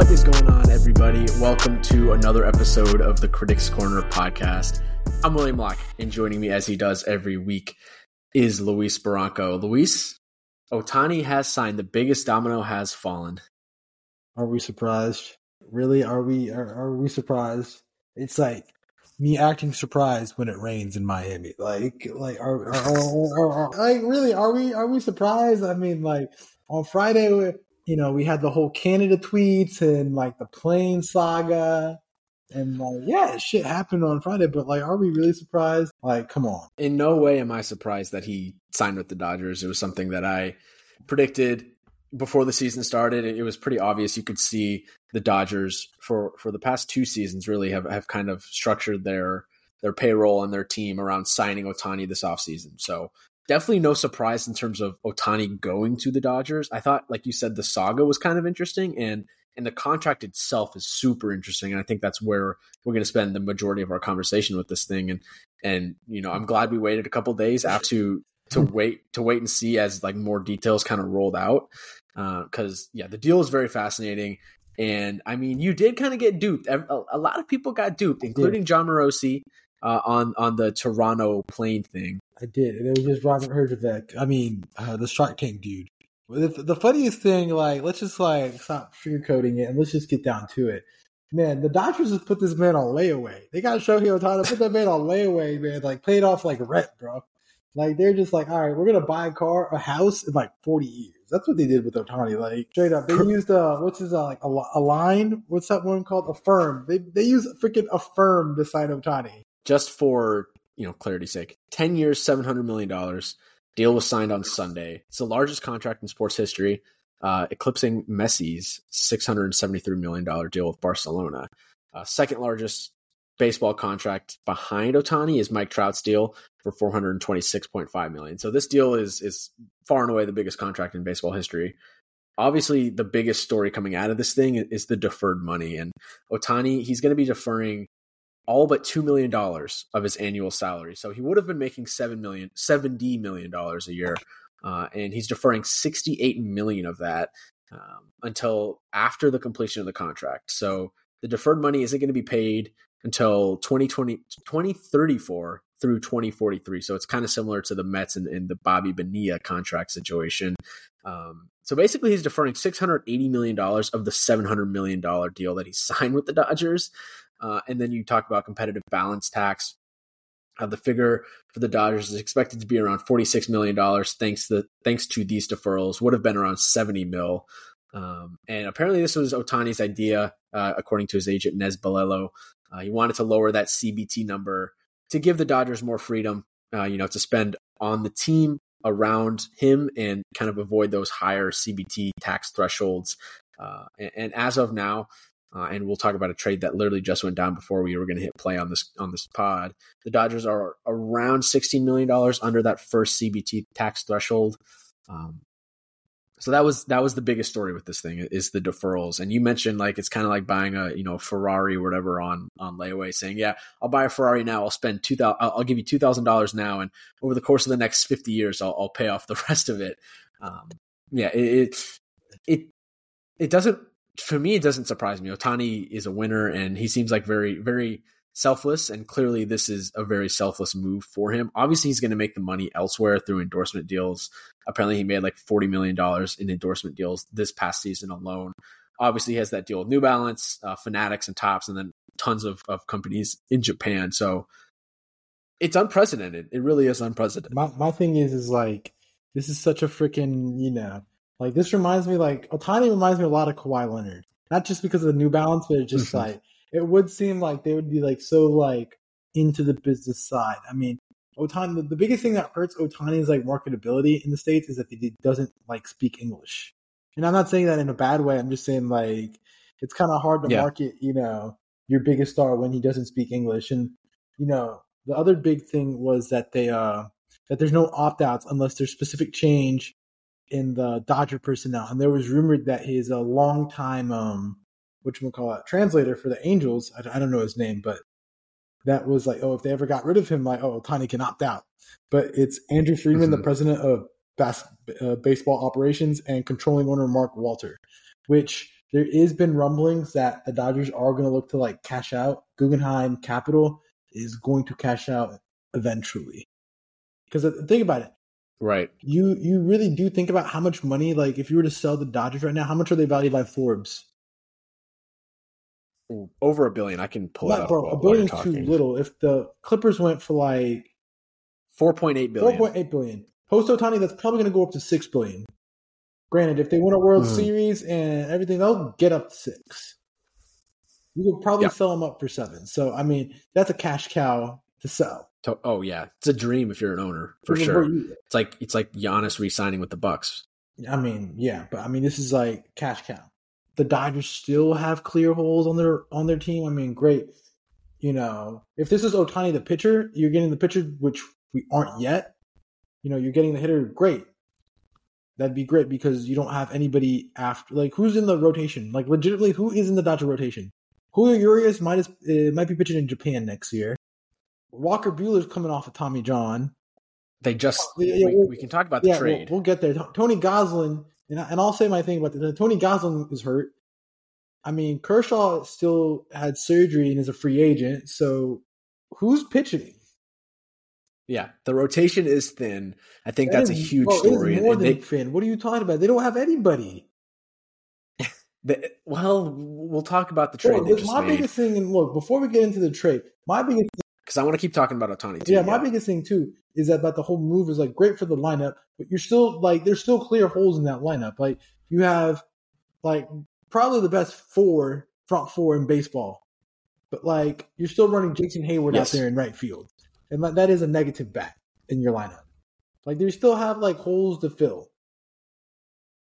What is going on, everybody? Welcome to another episode of the Critics Corner podcast. I'm William Locke, and joining me as he does every week is Luis Barranco. Luis, Ohtani has signed. The biggest domino has fallen. Are we surprised? Really? Are we? Are, are we surprised? It's like me acting surprised when it rains in Miami. Like, like, are, are, are, are like really? Are we? Are we surprised? I mean, like on Friday, you know, we had the whole Canada tweets and like the plane saga. And like, yeah, shit happened on Friday, but like, are we really surprised? Like, come on. In no way am I surprised that he signed with the Dodgers. It was something that I predicted before the season started. It was pretty obvious. You could see the Dodgers for for the past two seasons really have have kind of structured their their payroll and their team around signing Ohtani this offseason. So definitely no surprise in terms of Ohtani going to the Dodgers. I thought, like you said, the saga was kind of interesting and and the contract itself is super interesting. And I think that's where we're going to spend the majority of our conversation with this thing. And and you know, I'm glad we waited a couple days after to to wait to wait and see as like more details kind of rolled out. Because uh, yeah, the deal is very fascinating. And I mean, you did kind of get duped. A, a, lot of people got duped, including Jon Morosi uh, on on the Toronto plane thing. I did, and it was just Robert Herjavec. I mean, uh, the Shark Tank dude. The, the funniest thing, like, let's just like stop sugarcoating it and let's just get down to it. Man, the Dodgers just put this man on layaway. They got Shohei Ohtani, put that man on layaway, man. Like, paid off like rent, bro. Like, they're just like, all right, we're gonna buy a car, a house in like forty years. That's what they did with Ohtani. Like, straight up, they used uh, what's his uh, like a, a line? What's that one called? Affirm. They they use freaking Affirm to sign Ohtani Just for you know clarity's sake, ten years, seven hundred million dollars Deal was signed on Sunday. It's the largest contract in sports history, uh, eclipsing Messi's $673 million deal with Barcelona. Uh, second largest baseball contract behind Ohtani is Mike Trout's deal for 426.5 million. So this deal is is far and away the biggest contract in baseball history. Obviously, the biggest story coming out of this thing is the deferred money, and Ohtani, he's going to be deferring all but $2 million of his annual salary. So he would have been making $7 million, $70 million a year. Uh, and he's deferring 68 million of that um, until after the completion of the contract. So the deferred money isn't going to be paid until 2020, 2034 through 2043. So it's kind of similar to the Mets and, and the Bobby Bonilla contract situation. Um, so basically, he's deferring $680 million of the $700 million deal that he signed with the Dodgers. Uh, and then you talk about competitive balance tax. Uh, the figure for the Dodgers is expected to be around $46 million thanks to, thanks to these deferrals, would have been around 70 mil. Um, and apparently, this was Ohtani's idea, uh, according to his agent, Nez Balelo. Uh, he wanted to lower that CBT number to give the Dodgers more freedom, uh, you know, to spend on the team around him and kind of avoid those higher CBT tax thresholds. Uh, and, and, as of now, uh, and we'll talk about a trade that literally just went down before we were going to hit play on this on this pod. The Dodgers are around sixteen million dollars under that first CBT tax threshold. Um, so that was that was the biggest story with this thing is the deferrals. And you mentioned like it's kind of like buying a you know Ferrari or whatever on on layaway, saying yeah I'll buy a Ferrari now. I'll spend two thousand. I'll give you two thousand dollars now, and over the course of the next fifty years, I'll, I'll pay off the rest of it. Um, yeah, it, it it it doesn't for me, it doesn't surprise me. Ohtani is a winner, and he seems like very, very selfless. And clearly, this is a very selfless move for him. Obviously, he's going to make the money elsewhere through endorsement deals. Apparently, he made like forty million dollars in endorsement deals this past season alone. Obviously, he has that deal with New Balance, uh, Fanatics, and Topps, and then tons of, of companies in Japan. So it's unprecedented. It really is unprecedented. My my thing is is like this is such a freaking you know like this reminds me, like Ohtani reminds me a lot of Kawhi Leonard. Not just because of the New Balance, but it's just mm-hmm. like it would seem like they would be like so like into the business side. I mean, Ohtani, The, the biggest thing that hurts Ohtani's like marketability in the states is that he doesn't like speak English. And I'm not saying that in a bad way. I'm just saying like it's kind of hard to yeah. market, you know, your biggest star when he doesn't speak English. And you know, the other big thing was that they uh that there's no opt outs unless there's specific change in the Dodger personnel, and there was rumored that he's a long time um, what you call it, translator for the Angels. I, I, don't know his name, but that was like, oh, if they ever got rid of him, like, oh, Tiny can opt out. But it's Andrew Friedman, mm-hmm. the president of bas- uh, baseball operations, and controlling owner Mark Walter, which there is been rumblings that the Dodgers are going to look to like cash out. Guggenheim Capital is going to cash out eventually. Because think about it, right? You you really do think about how much money, like if you were to sell the Dodgers right now, how much are they valued by Forbes? Over a billion. I can pull Not, it up. Bro, a billion is too little. If the Clippers went for like four point eight billion, four point eight billion. Post Ohtani, that's probably going to go up to six billion. Granted, if they win a World mm. Series and everything, they'll get up to six. You could probably yep. sell them up for seven. So, I mean, that's a cash cow to sell. Oh yeah, it's a dream if you're an owner for sure. It's like it's like Giannis re-signing with the Bucks. I mean, yeah, but I mean, this is like cash cow. The Dodgers still have clear holes on their on their team. I mean, great. You know, if this is Ohtani the pitcher, you're getting the pitcher which we aren't yet. You know, you're getting the hitter. Great, that'd be great because you don't have anybody after. Like, who's in the rotation? Like, legitimately, who is in the Dodger rotation? Julio Urias might uh, might be pitching in Japan next year. Walker Buehler's coming off of Tommy John. They just oh, yeah, we, we, can talk about the yeah, trade. We'll, we'll, get there. Tony Gonsolin, and, I, and I'll say my thing about the Tony Gonsolin is hurt. I mean, Kershaw still had surgery and is a free agent. So who's pitching? Yeah, the rotation is thin. I think that that's is, a huge story. more and, than they, thin. What are you talking about? They don't have anybody. The, well, we'll talk about the trade. Well, my made. biggest thing, and look, before we get into the trade, my biggest because I want to keep talking about Ohtani too. Yeah, my biggest thing too is that about the whole move is like great for the lineup, but you're still like there's still clear holes in that lineup. Like you have like probably the best four front four in baseball, but like you're still running Jason Heyward yes. out there in right field, and that is a negative bat in your lineup. Like you still have like holes to fill.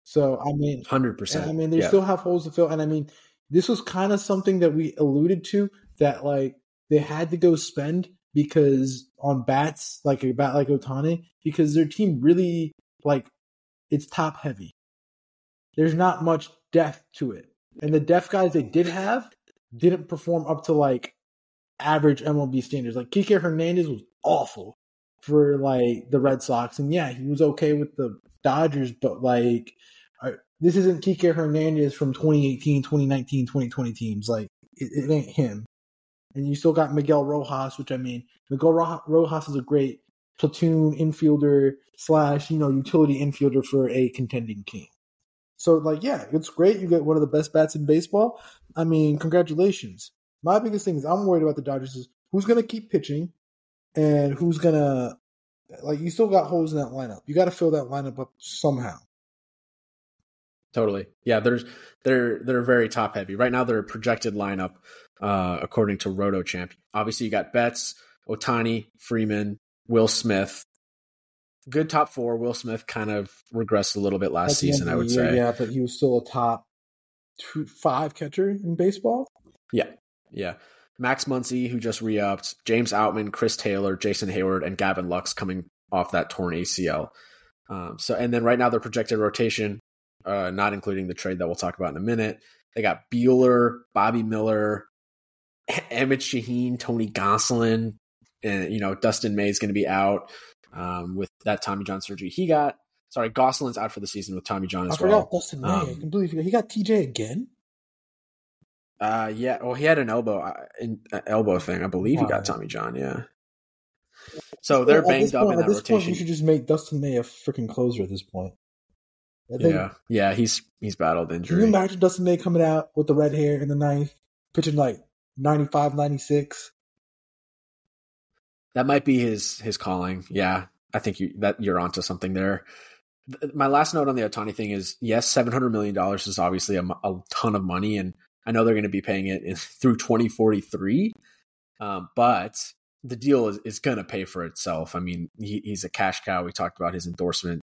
So I mean, hundred percent. I mean, they yeah. still have holes to fill, and I mean, this was kind of something that we alluded to that like they had to go spend because on bats like a bat like Ohtani because their team really like it's top heavy. There's not much depth to it, and the depth guys they did have didn't perform up to like average MLB standards. Like Kike Hernandez was awful for like the Red Sox, and yeah, he was okay with the Dodgers, but like uh, this isn't Kike Hernandez from 2018, 2019, 2020 teams. Like it, it ain't him and you still got Miguel Rojas, which I mean, Miguel Rojas is a great platoon infielder slash you know utility infielder for a contending team. So like, yeah, it's great. You get one of the best bats in baseball. I mean, congratulations. My biggest thing is I'm worried about the Dodgers is who's going to keep pitching and who's going to like. You still got holes in that lineup. You got to fill that lineup up somehow. Totally. Yeah, there's they're they're very top heavy. Right now their projected lineup uh according to Roto Champ. Obviously you got Betts, Ohtani, Freeman, Will Smith. Good top 4. Will Smith kind of regressed a little bit last season, I would year, say. Yeah, but he was still a top two, 5 catcher in baseball. Yeah. Yeah. Max Muncy, who just re-upped, James Outman, Chris Taylor, Jason Heyward, and Gavin Lux coming off that torn ACL. Um, so, and then right now their projected rotation uh, not including the trade that we'll talk about in a minute. They got Buehler, Bobby Miller, Emmet Sheehan, Tony Gonsolin, and you know Dustin May is going to be out um, with that Tommy John surgery he got. Sorry, Gonsolin's out for the season with Tommy John as I well. forgot Dustin May. Um, I completely forgot. He got TJ again. Uh, yeah. Well, he had an elbow uh, in, uh, elbow thing. I believe he got Tommy John. Yeah. So they're banged up in that at this rotation. Point, you should just make Dustin May a freaking closer at this point. Yeah, yeah, he's he's battled injury. Can you imagine Dustin May coming out with the red hair in the ninth, pitching like 95, 96? That might be his his calling. Yeah, I think you that you're onto something there. My last note on the Ohtani thing is yes, seven hundred million dollars is obviously a, a, ton of money, and I know they're going to be paying it in, through twenty forty three. Um, but the deal is, is going to pay for itself. I mean, he, he's a cash cow. We talked about his endorsement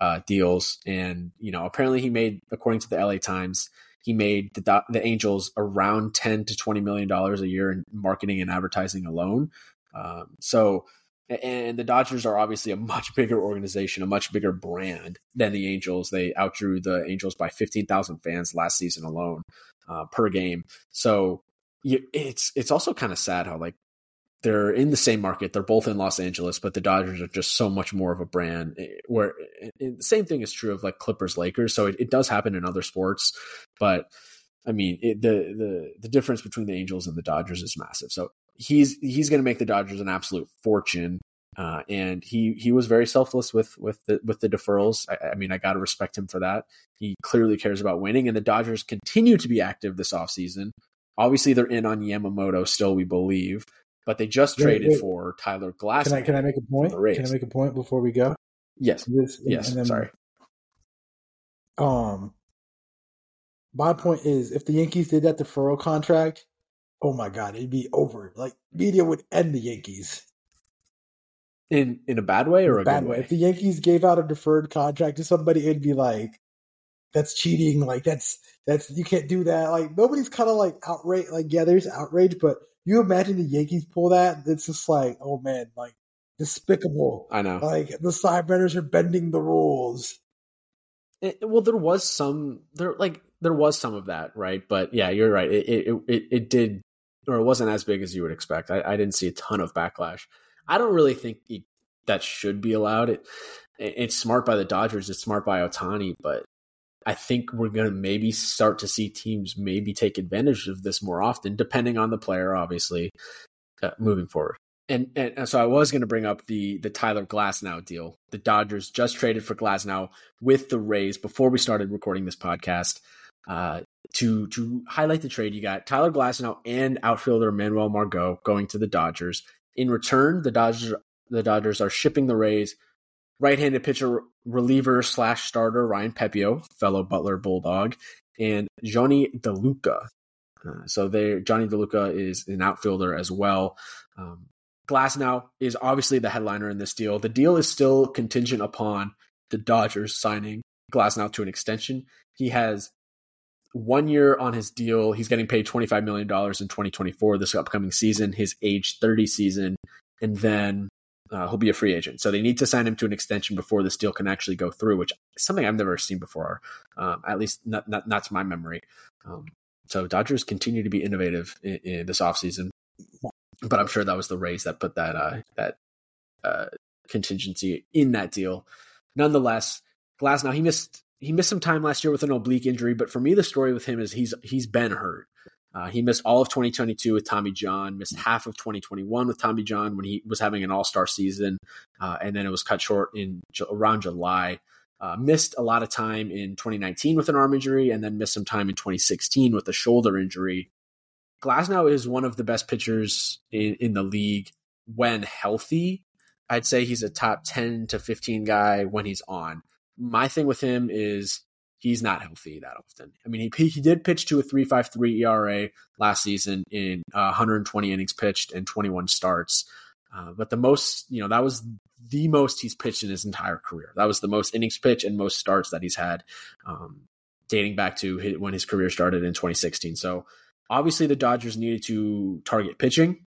uh, deals, and you know, apparently he made, according to the LA Times, he made the the Angels around ten to twenty million dollars a year in marketing and advertising alone. Um, so, and the Dodgers are obviously a much bigger organization, a much bigger brand than the Angels. They outdrew the Angels by fifteen thousand fans last season alone uh, per game. So it's it's also kind of sad how like they're in the same market. They're both in Los Angeles, but the Dodgers are just so much more of a brand. Eh, where the same thing is true of like Clippers, Lakers. So it, it does happen in other sports, but I mean, it, the the the difference between the Angels and the Dodgers is massive. So he's he's going to make the Dodgers an absolute fortune. Uh, and he he was very selfless with with the with the deferrals. I, I mean, I got to respect him for that. He clearly cares about winning, and the Dodgers continue to be active this offseason. Obviously, they're in on Yamamoto still, we believe, but they just Wait, traded wait. for Tyler Glass. Can I can I make a point? Can I make a point before we go? Yes, This yes. then- sorry. Um, my point is, if the Yankees did that deferral contract, oh my god, it'd be over. Like media would end the Yankees. In in a bad way or a Bad good way. way? If the Yankees gave out a deferred contract to somebody, it'd be like, that's cheating. Like that's that's you can't do that. Like nobody's kind of like outrage. Like yeah, there's outrage, but you imagine the Yankees pull that? It's just like, oh man, like despicable. I know. Like the Sidebenders are bending the rules. It, well, there was some there like there was some of that, right? But yeah, you're right. It it it, it did, or it wasn't as big as you would expect. I, I didn't see a ton of backlash. I don't really think it, that should be allowed. It, it it's smart by the Dodgers. It's smart by Ohtani, but I think we're gonna maybe start to see teams maybe take advantage of this more often, depending on the player, obviously, uh, moving forward. And, and so I was going to bring up the the Tyler Glasnow deal. The Dodgers just traded for Glasnow with the Rays before we started recording this podcast. Uh, to to highlight the trade, you got Tyler Glasnow and outfielder Manuel Margot going to the Dodgers. In return, the Dodgers the Dodgers are shipping the Rays right-handed pitcher reliever slash starter Ryan Pepiot, fellow Butler Bulldog, and Jonny DeLuca. Uh, so they Jonny DeLuca is an outfielder as well. Um, Glasnow is obviously the headliner in this deal. The deal is still contingent upon the Dodgers signing Glasnow to an extension. He has one year on his deal. He's getting paid $25 million in 2024, this upcoming season, his age 30 season, and then uh, he'll be a free agent. So they need to sign him to an extension before this deal can actually go through, which is something I've never seen before, um, at least not, not, not to my memory. Um, so Dodgers continue to be innovative in, in this offseason but I'm sure that was the Rays that put that uh, that uh, contingency in that deal. Nonetheless, Glasnow he missed he missed some time last year with an oblique injury, but for me the story with him is he's he's been hurt. Uh, he missed all of 2022 with Tommy John, missed half of 2021 with Tommy John when he was having an All Star season, uh, and then it was cut short in around July. Uh, missed a lot of time in 2019 with an arm injury, and then missed some time in 2016 with a shoulder injury. Glasnow is one of the best pitchers in, in the league when healthy. I'd say he's a top 10 to 15 guy when he's on. My thing with him is he's not healthy that often. I mean, he, he did pitch to a 3.53 ERA last season in uh, 120 innings pitched and 21 starts. Uh, but the most, you know, that was the most he's pitched in his entire career. That was the most innings pitched and most starts that he's had, um, dating back to his, when his career started in 2016. So, obviously the Dodgers needed to target pitching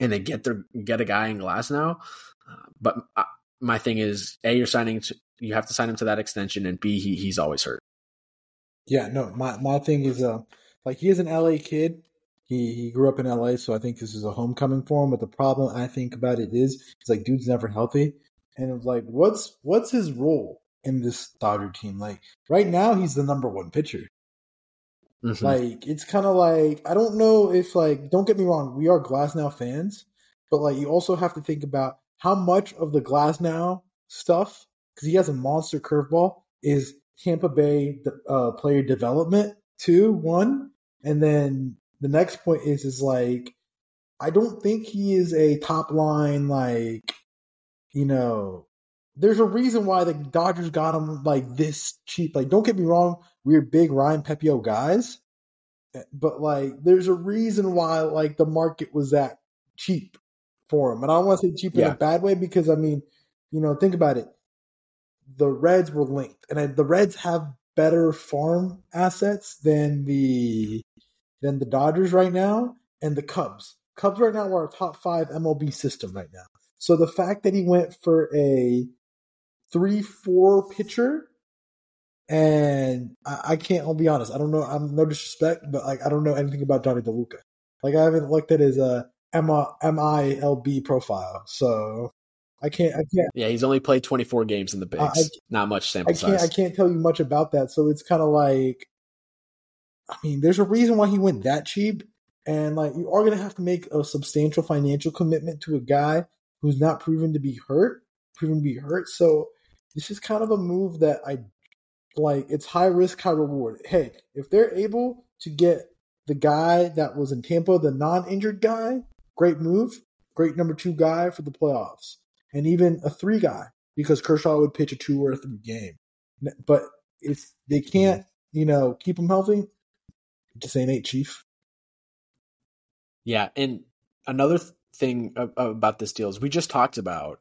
and they get their get a guy in Glasnow. Uh, but uh, my thing is, a you're signing you have to sign him to that extension, and b he he's always hurt. Yeah, no, my my thing is uh like he is an LA kid. He he grew up in LA, so I think this is a homecoming for him. But the problem I think about it is, is like dude's never healthy, and it's like what's what's his role in this Dodger team? Like right now, he's the number one pitcher. Mhm. Like it's kind of like I don't know if like don't get me wrong, we are Glasnow fans, but like you also have to think about how much of the Glasnow stuff because he has a monster curveball is Tampa Bay uh, player development two one, and then the next point is is like I don't think he is a top line like you know. There's a reason why the Dodgers got him like this cheap. Like, don't get me wrong, we're big Ryan Pepiot guys, but like, there's a reason why like the market was that cheap for him. And I don't want to say cheap in a bad way because I mean, you know, think about it. The Reds were linked, and I, the Reds have better farm assets than the than the Dodgers right now, and the Cubs. Cubs right now are a top five MLB system right now. So the fact that he went for a three four pitcher and I, I can't I'll be honest, I don't know I'm no disrespect, but like I don't know anything about Jonny DeLuca. Like I haven't looked at his uh M I L B profile. So I can't I can't Yeah, he's only played 24 games in the bigs. I- Not much I sample can't I can't tell you much about that. So it's kinda like I mean, there's a reason why he went that cheap. And like you are gonna have to make a substantial financial commitment to a guy who's not proven to be hurt, proven to be hurt. So this is kind of a move that I like. It's high risk, high reward. Hey, if they're able to get the guy that was in Tampa, the non-injured guy, great move, great number two guy for the playoffs, and even a three guy because Kershaw would pitch a two or a three game. But if they mm-hmm. can't, you know, keep him healthy, just ain't eight, Chief. Yeah, and another thing about this deal is we just talked about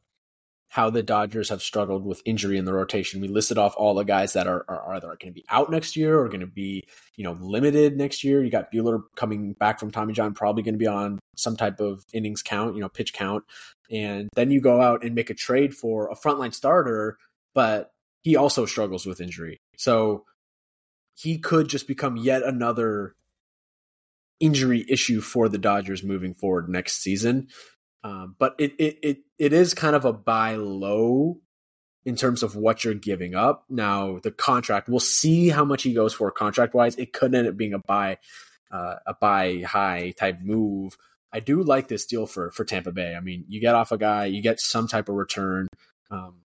how the Dodgers have struggled with injury in the rotation. We listed off all the guys that are, are, either going to be out next year or going to be, you know, limited next year. You got Buehler coming back from Tommy John, probably going to be on some type of innings count, you know, pitch count. And then you go out and make a trade for a frontline starter, but he also struggles with injury. So he could just become yet another injury issue for the Dodgers moving forward next season. Um, but it, it it it is kind of a buy low in terms of what you're giving up. Now the contract, we'll see how much he goes for contract wise. It could end up being a buy uh, a buy high type move. I do like this deal for for Tampa Bay. I mean, you get off a guy, you get some type of return um,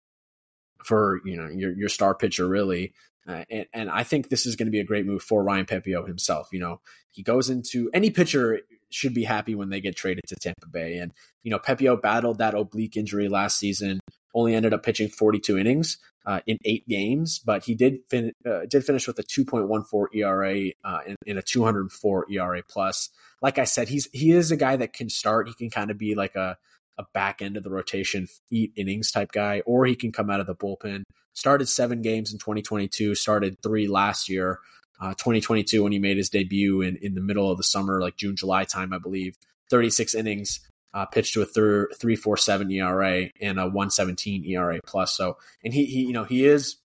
for you know your your star pitcher really. Uh, and, and, I think this is going to be a great move for Ryan Pepiot himself. You know, he goes into any pitcher should be happy when they get traded to Tampa Bay. And, you know, Pepiot battled that oblique injury last season, only ended up pitching 42 innings uh, in eight games, but he did fin- uh, did finish with a 2.14 ERA uh, a 204 ERA plus. Like I said, he's he is a guy that can start. He can kind of be like a a back end of the rotation, eat innings type guy, or he can come out of the bullpen. Started seven games in 2022, started three last year uh, 2022 when he made his debut in, in the middle of the summer, like June, July time, I believe. 36 innings, uh, pitched to a thir- 3.47 ERA and a 117 ERA plus. So, and he, he, you know, he is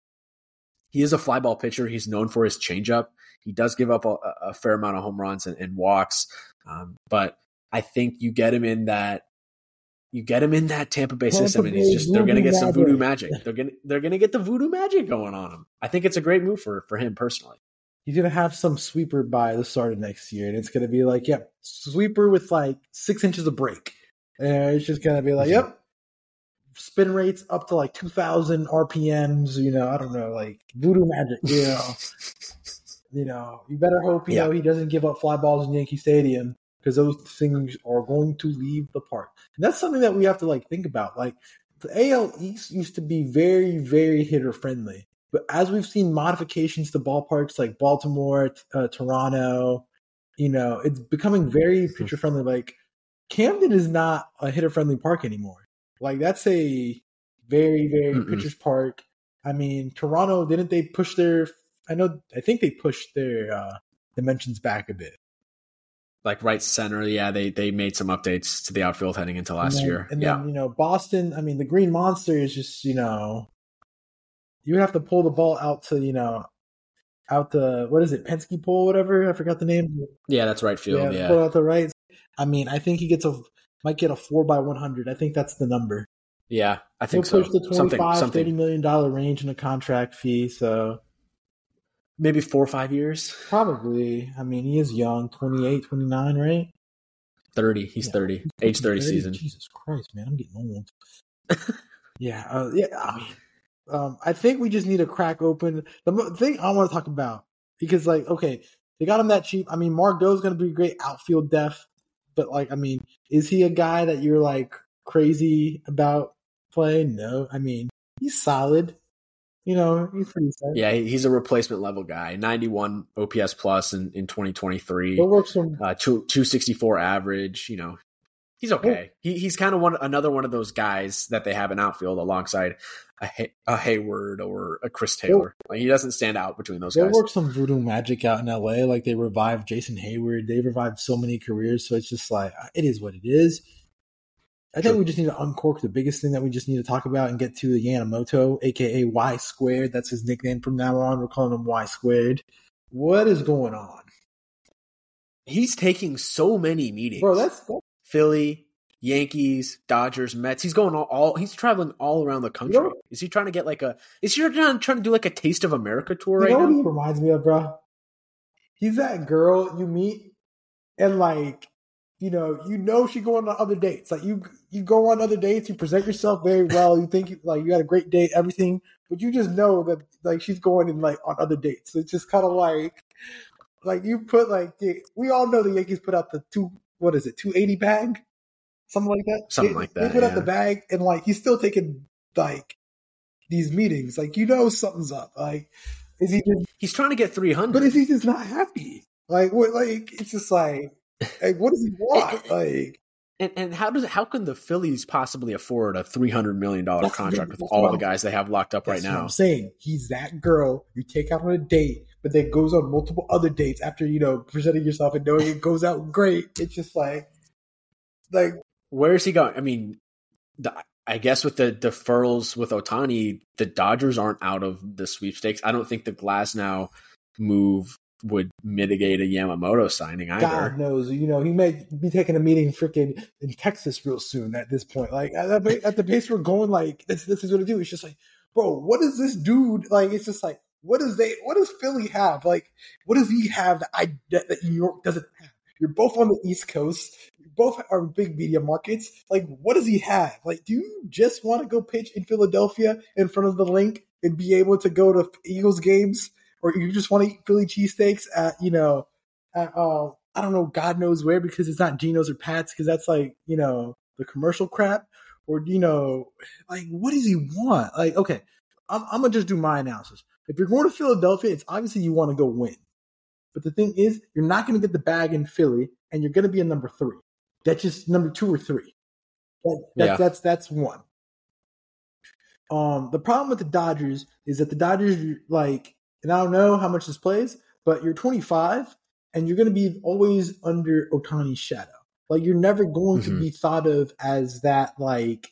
he is a fly ball pitcher. He's known for his changeup. He does give up a, a fair amount of home runs and, and walks, um, but I think you get him in that you get him in that Tampa Bay Tampa system, and he's just they're going to get some voodoo magic. They're going to they're going to get the voodoo magic going on him. I think it's a great move for for him personally he's gonna have some sweeper by the start of next year, and it's gonna be like, yep, sweeper with like six inches of break, and it's just gonna be like, mm-hmm. yep, spin rates up to like two thousand RPMs. You know, I don't know, like voodoo magic. You know, you know, you better hope you yeah. know he doesn't give up fly balls in Yankee Stadium because those things are going to leave the park, and that's something that we have to like think about. Like the AL East used to be very, very hitter friendly. But as we've seen modifications to ballparks like Baltimore, uh, Toronto, you know, it's becoming very mm-hmm. pitcher friendly. Like Camden is not a hitter friendly park anymore. Like that's a very, very Mm-mm. pitcher's park. I mean, Toronto didn't they push their? I know. I think they pushed their uh, dimensions back a bit. Like right center, yeah, they they made some updates to the outfield heading into last and then, year. And yeah, then, you know, Boston. I mean, the Green Monster is just you know you would have to pull the ball out to you know out the what is it Pesky pole whatever I forgot the name. Yeah, that's right field. Yeah, yeah. pull out the right. I mean, I think he gets a might get a four by one hundred. I think that's the number. Yeah, I think He'll so. push the 25 something, something. 30 million dollar range in a contract fee. So maybe four or five years. Probably. I mean, he is young, 28, 29, right? 30. He's yeah. 30. Age 30, 30, season. Jesus Christ, man. I'm getting old. yeah. Uh, yeah. I mean, um, I think we just need to crack open the thing I want to talk about because, like, okay, they got him that cheap. I mean, Margot's going to be great outfield depth, but like, I mean, is he a guy that you're like crazy about playing? No, I mean, he's solid. You know, he's pretty solid. Yeah, he's a replacement level guy. 91 OPS plus in, in 2023. What works from uh, 264 average. You know, he's okay. He, he's kind of one another one of those guys that they have in outfield alongside a, a Heyward or a Chris Taylor. Like he doesn't stand out between those they guys. They work some voodoo magic out in LA. Like they revived Jason Heyward. They revived so many careers. So it's just like uh, it is what it is. I think we just need to uncork the biggest thing that we just need to talk about and get to the Yamamoto, aka Y squared. That's his nickname from now on. We're calling him Y squared. What is going on? He's taking so many meetings, bro. That's, that's Philly, Yankees, Dodgers, Mets. He's going all, all, he's traveling all around the country. You know, is he trying to get like a is he trying, to do like a taste of America tour right now? he reminds me of, bro? he's that girl you meet and like you know, you know she going on other dates. Like you you go on other dates, you present yourself very well, you think like you had a great date, everything, but you just know that like she's going in like on other dates. So it's just kind of like like you put like we all know the Yankees put out the two what is it, two eighty bag? Something like that. Something they, like that. They put yeah. out the bag and like he's still taking like these meetings. Like you know something's up. Like is he just He's trying to get three hundred. but is he just not happy? Like what like it's just like like what does he want? Like And, and how does how can the Phillies possibly afford a three hundred million dollar contract with all what the guys they have locked up right That's what now? I'm saying he's that girl you take out on a date, but then goes on multiple other dates after you know presenting yourself and knowing it goes out great. It's just like, like Where is he going? I mean, the, I guess with the deferrals with Ohtani, the Dodgers aren't out of the sweepstakes. I don't think the Glasnow move would mitigate a Yamamoto signing either. God knows, you know, he may be taking a meeting freaking in Texas real soon. At this point, like at the, at the pace we're going, like this, this is what to do. It's just like, bro, what is this dude like? It's just like, what does they? What does Philly have? Like, what does he have that I that, New York doesn't have? You're both on the East Coast. You both are big media markets. Like, what does he have? Like, do you just want to go pitch in Philadelphia in front of the link and be able to go to Eagles games, or you just want to eat Philly cheesesteaks at you know, at uh, I don't know, God knows where because it's not Geno's or Pat's because that's like you know the commercial crap, or you know, like what does he want? Like, okay, I'm, I'm gonna just do my analysis. If you're going to Philadelphia, it's obviously you want to go win. But the thing is, you're not going to get the bag in Philly, and you're going to be a number three. That's just number two or three. That, that's, Yeah. that's that's one. Um, the problem with the Dodgers is that the Dodgers, like, and I don't know how much this plays, but you're 25, and you're going to be always under Ohtani's shadow. Like, you're never going to Mhm. be thought of as that like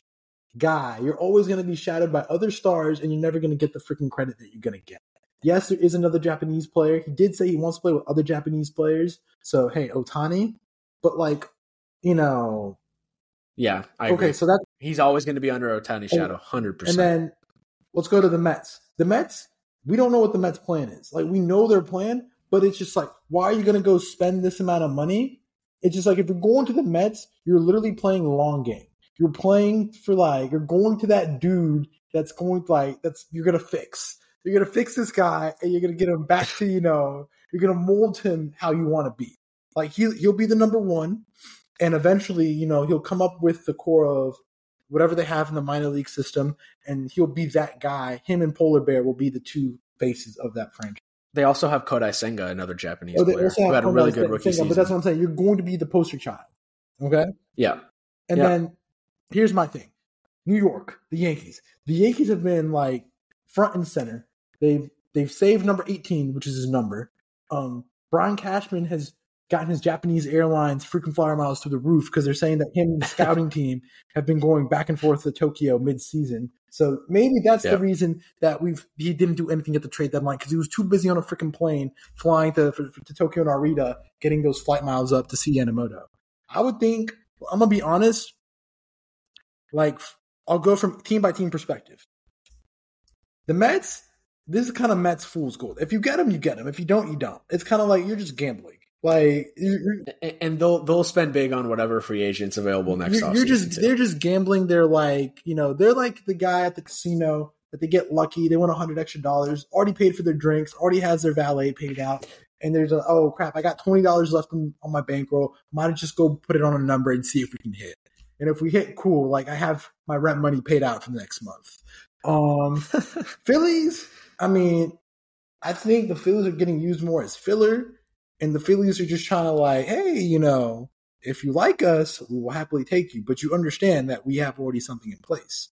guy. You're always going to be shadowed by other stars, and you're never going to get the freaking credit that you're going to get. Yes, there is another Japanese player. He did say he wants to play with other Japanese players. So hey, Ohtani. But like, you know, Yeah, I okay, agree. so that He's always going to be under Ohtani's shadow, hundred and percent. And then let's go to the Mets. The Mets, we don't know what the Mets plan is. Like we know their plan, but it's just like, why are you gonna go spend this amount of money? It's just like if you're going to the Mets, you're literally playing long game. You're playing for like you're going to that dude that's going to like that's you're gonna fix. You're gonna fix this guy and you're gonna get him back to, you know, you're gonna mold him how you want to be. Like he he'll be the number one, and eventually, you know, he'll come up with the core of whatever they have in the minor league system, and he'll be that guy. Him and Polar Bear will be the two faces of that franchise. They also have Kodai Senga, another Japanese Oh, player who had a really good rookie Senga, season. But that's what I'm saying. You're going to be the poster child. Okay? yeah, And Yeah. then here's my thing. New York, the Yankees. The Yankees have been like front and center. They've they've saved number 18, which is his number. Um Brian Cashman has gotten his Japanese Airlines frequent flyer miles to the roof because they're saying that him and the scouting team have been going back and forth to Tokyo mid-season. So maybe that's the reason that we've he didn't do anything at the trade deadline because he was too busy on a freaking plane flying to for, to Tokyo Narita, getting those flight miles up to see Yamamoto. I would think I'm gonna be honest. Like I'll go from team by team perspective. The Mets, this is kind of Mets fool's gold. If you get them, you get them. If you don't, you don't. It's kind of like you're just gambling. Like and, they'll they'll spend big on whatever free agents available next you're, you're just too. they're just gambling. They're like you know they're like the guy at the casino that they get lucky. They won a hundred extra dollars. Already paid for their drinks. Already has their valet paid out. And there's a oh crap! I got twenty dollars left in, on my bankroll. Might just go put it on a number and see if we can hit. And if we hit, cool. Like I have my rent money paid out for the next month. Um, Phillies. I mean, I think the Phillies are getting used more as filler, and the Phillies are just trying to like, hey, you know, if you like us, we will happily take you, but you understand that we have already something in place.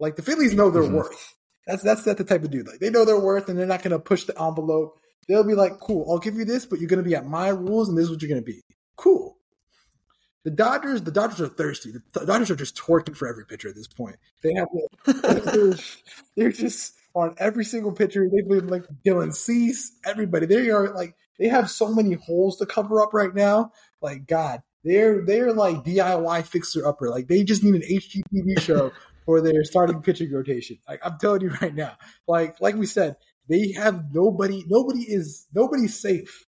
Like the Phillies know their Mhm. worth. That's that's that's the type of dude. Like they know their worth, and they're not going to push the envelope. They'll be like, cool, I'll give you this, but you're going to be at my rules, and this is what you're going to be. Cool. The Dodgers, the Dodgers are thirsty. The Dodgers are just twerking for every pitcher at this point. They have, they're, they're just on every single pitcher. They've been like Dylan Cease, everybody. They are like they have so many holes to cover up right now. Like God, they're they're like DIY fixer upper. Like they just need an HGTV show for their starting pitching rotation. Like I'm telling you right now. Like like we said, they have nobody. Nobody is nobody's safe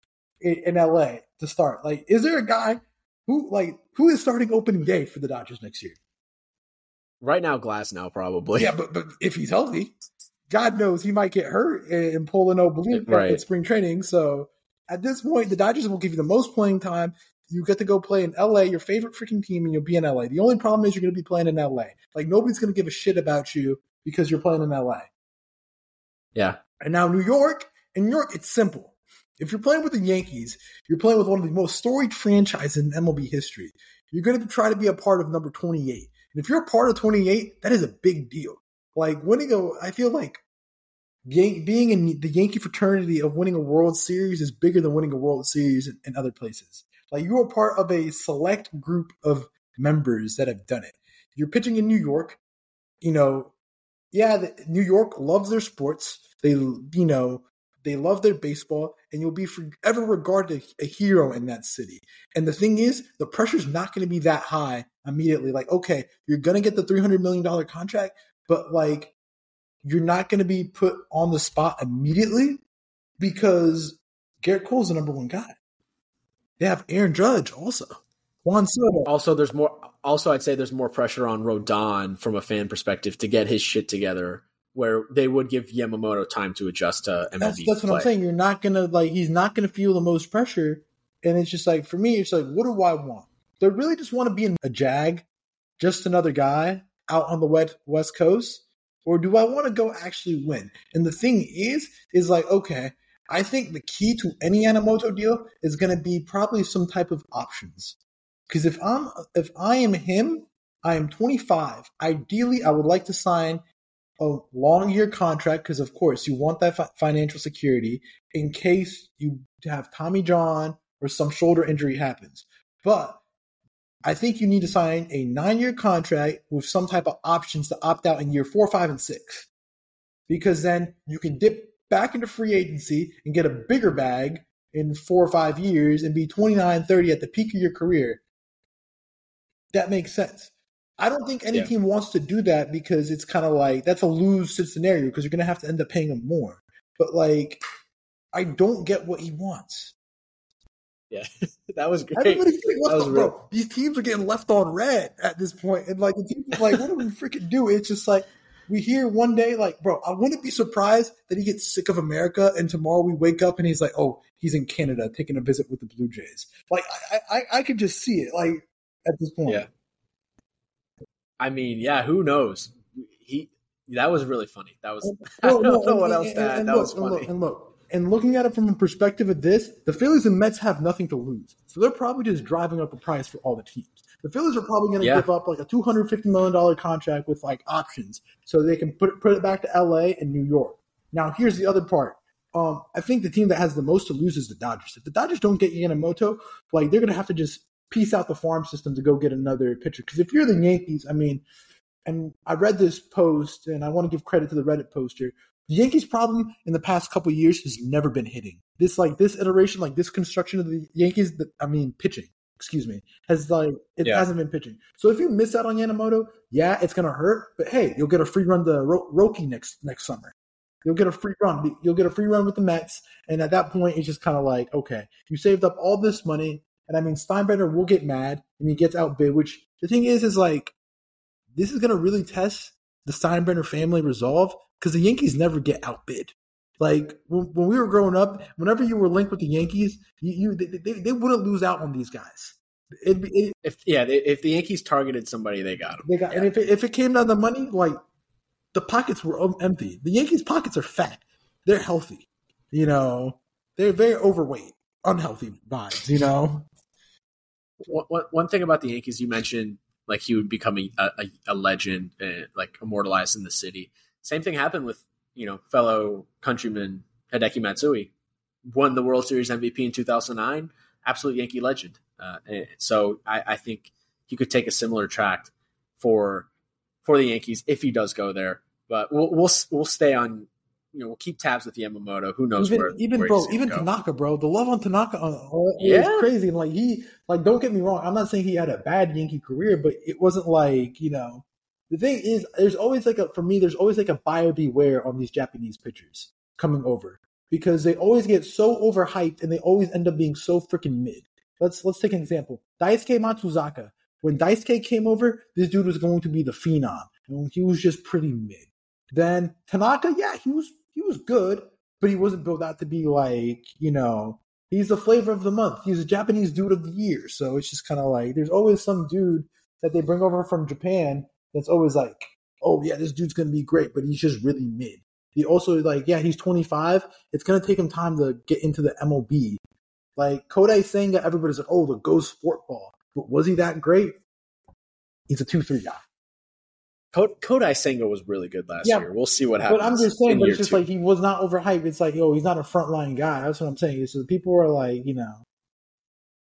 in, in LA to start. Like, is there a guy who like who is starting opening day for the Dodgers next year? Right now, Glasnow probably. Yeah, but but if he's healthy, God knows he might get hurt and pull an oblique Right. at spring training. So at this point, the Dodgers will give you the most playing time. You get to go play in LA, your favorite freaking team, and you'll be in LA. The only problem is you're going to be playing in LA. Like nobody's going to give a shit about you because you're playing in LA. Yeah. And now New York, in New York, it's simple. If you're playing with the Yankees, you're playing with one of the most storied franchises in MLB history. You're going to try to be a part of number 28. And if you're a part of 28, that is a big deal. Like winning a, I feel like being in the Yankee fraternity of winning a World Series is bigger than winning a World Series in, in other places. Like you are part of a select group of members that have done it. You're pitching in New York, you know, yeah, the, New York loves their sports. They, you know, they love their baseball, and you'll be forever regarded a, hero in that city. And the thing is, the pressure's not going to be that high immediately. Like, okay, you're going to get the three hundred million dollar contract, but like, you're not going to be put on the spot immediately because Gerrit Cole's the number one guy. They have Aaron Judge also, Juan Soto. Also, there's more. Also, I'd say there's more pressure on Rodon from a fan perspective to get his shit together, where they would give Yamamoto time to adjust to MLB. That's that's what. I'm saying. You're not gonna like he's not gonna feel the most pressure, and it's just like for me, it's like what do I want? Do I really just want to be in a jag, just another guy out on the wet west coast, or do I want to go actually win? And the thing is, is like okay, I think the key to any Yamamoto deal is gonna be probably some type of options. Because if I'm if I am him, I am 25. Ideally, I would like to sign a long year contract because, of course, you want that fi- financial security in case you have Tommy John or some shoulder injury happens. But I think you need to sign a nine year contract with some type of options to opt out in year four, five, and six. Because then you can dip back into free agency and get a bigger bag in four or five years and be 29, 30 at the peak of your career. That makes sense. I don't think any Yeah. team wants to do that because it's kind of like that's a lose scenario because you're going to have to end up paying him more. But like, I don't get what he wants. Yeah, that was great. Everybody's like, what That the, real. bro? These teams are getting left on red at this point, and like the teams are like, what do we freaking do? It's just like we hear one day, like, bro, I wouldn't be surprised that he gets sick of America, and tomorrow we wake up and he's like, oh, he's in Canada taking a visit with the Blue Jays. Like, I, I, I could just see it, like at this point. Yeah. I mean, yeah, who knows? He that was really funny. That was I don't no, know what else and- to add. and That look, was and look, funny. And look, and looking at it from a perspective of this, the Phillies and Mets have nothing to lose, so they're probably just driving up the price for all the teams. The Phillies are probably going to Yeah. give up like a two hundred fifty million dollar contract with like options, so they can put put it back to L.A. and New York. Now, here's the other part. Um, I think the team that has the most to lose is the Dodgers. If the Dodgers don't get Yamamoto, like they're going to have to just piece out the farm system to go get another pitcher. Because if you're the Yankees, I mean, and I read this post, and I want to give credit to the Reddit poster. The Yankees' problem in the past couple of years has never been hitting. This like this iteration, like this construction of the Yankees, I mean pitching, excuse me, has like it Yeah. hasn't been pitching. So if you miss out on Yamamoto, yeah, it's gonna hurt. But hey, you'll get a free run to Ro- Roki next next summer. You'll get a free run. You'll get a free run with the Mets, and at that point, it's just kind of like, okay, you saved up all this money, and I mean Steinbrenner will get mad and he gets outbid. Which the thing is, is like this is gonna really test the Steinbrenner family resolve because the Yankees never get outbid. Like when, when we were growing up, whenever you were linked with the Yankees, you, you they, they, they wouldn't lose out on these guys. It'd be, it, If yeah, they, if the Yankees targeted somebody, they got them. they got, and if it, if it came down to money, like the pockets were empty. The Yankees' pockets are fat. They're healthy. You know, they're very overweight, unhealthy vibes. You know, One, one, thing about the Yankees, you mentioned like he would become a, a, a legend, uh, like immortalized in the city. Same thing happened with you know fellow countryman Hideki Matsui, won the World Series MVP in 2009, absolute Yankee legend. Uh, so I, I think he could take a similar track for for the Yankees if he does go there. But we'll we'll we'll stay on. You know, we'll keep tabs with Yamamoto. Who knows even where? even where bro, even go. Tanaka, bro. The love on Tanaka uh, uh, Yeah. is crazy. And like he, like, don't get me wrong. I'm not saying he had a bad Yankee career, but it wasn't like you know. The thing is, there's always like a for me. There's always like a buyer beware on these Japanese pitchers coming over because they always get so overhyped and they always end up being so freaking mid. Let's let's take an example. Daisuke Matsuzaka. When Daisuke came over, this dude was going to be the phenom. And he was just pretty mid. Then Tanaka, yeah, he was he was good, but he wasn't built out to be like, you know, he's the flavor of the month. He's a Japanese dude of the year. So it's just kind of like there's always some dude that they bring over from Japan that's always like, oh yeah, this dude's gonna be great, but he's just really mid. He also like, yeah, he's 25. It's gonna take him time to get into the MLB. Like Kodai Senga, everybody's like, oh, the ghost fork ball. But was he that great? He's a two three guy. Kodai Senga was really good last yeah, year. We'll see what happens. But I'm just saying, but it's just two. like he was not overhyped. It's like, oh, he's not a frontline guy. That's what I'm saying. So people are like, you know.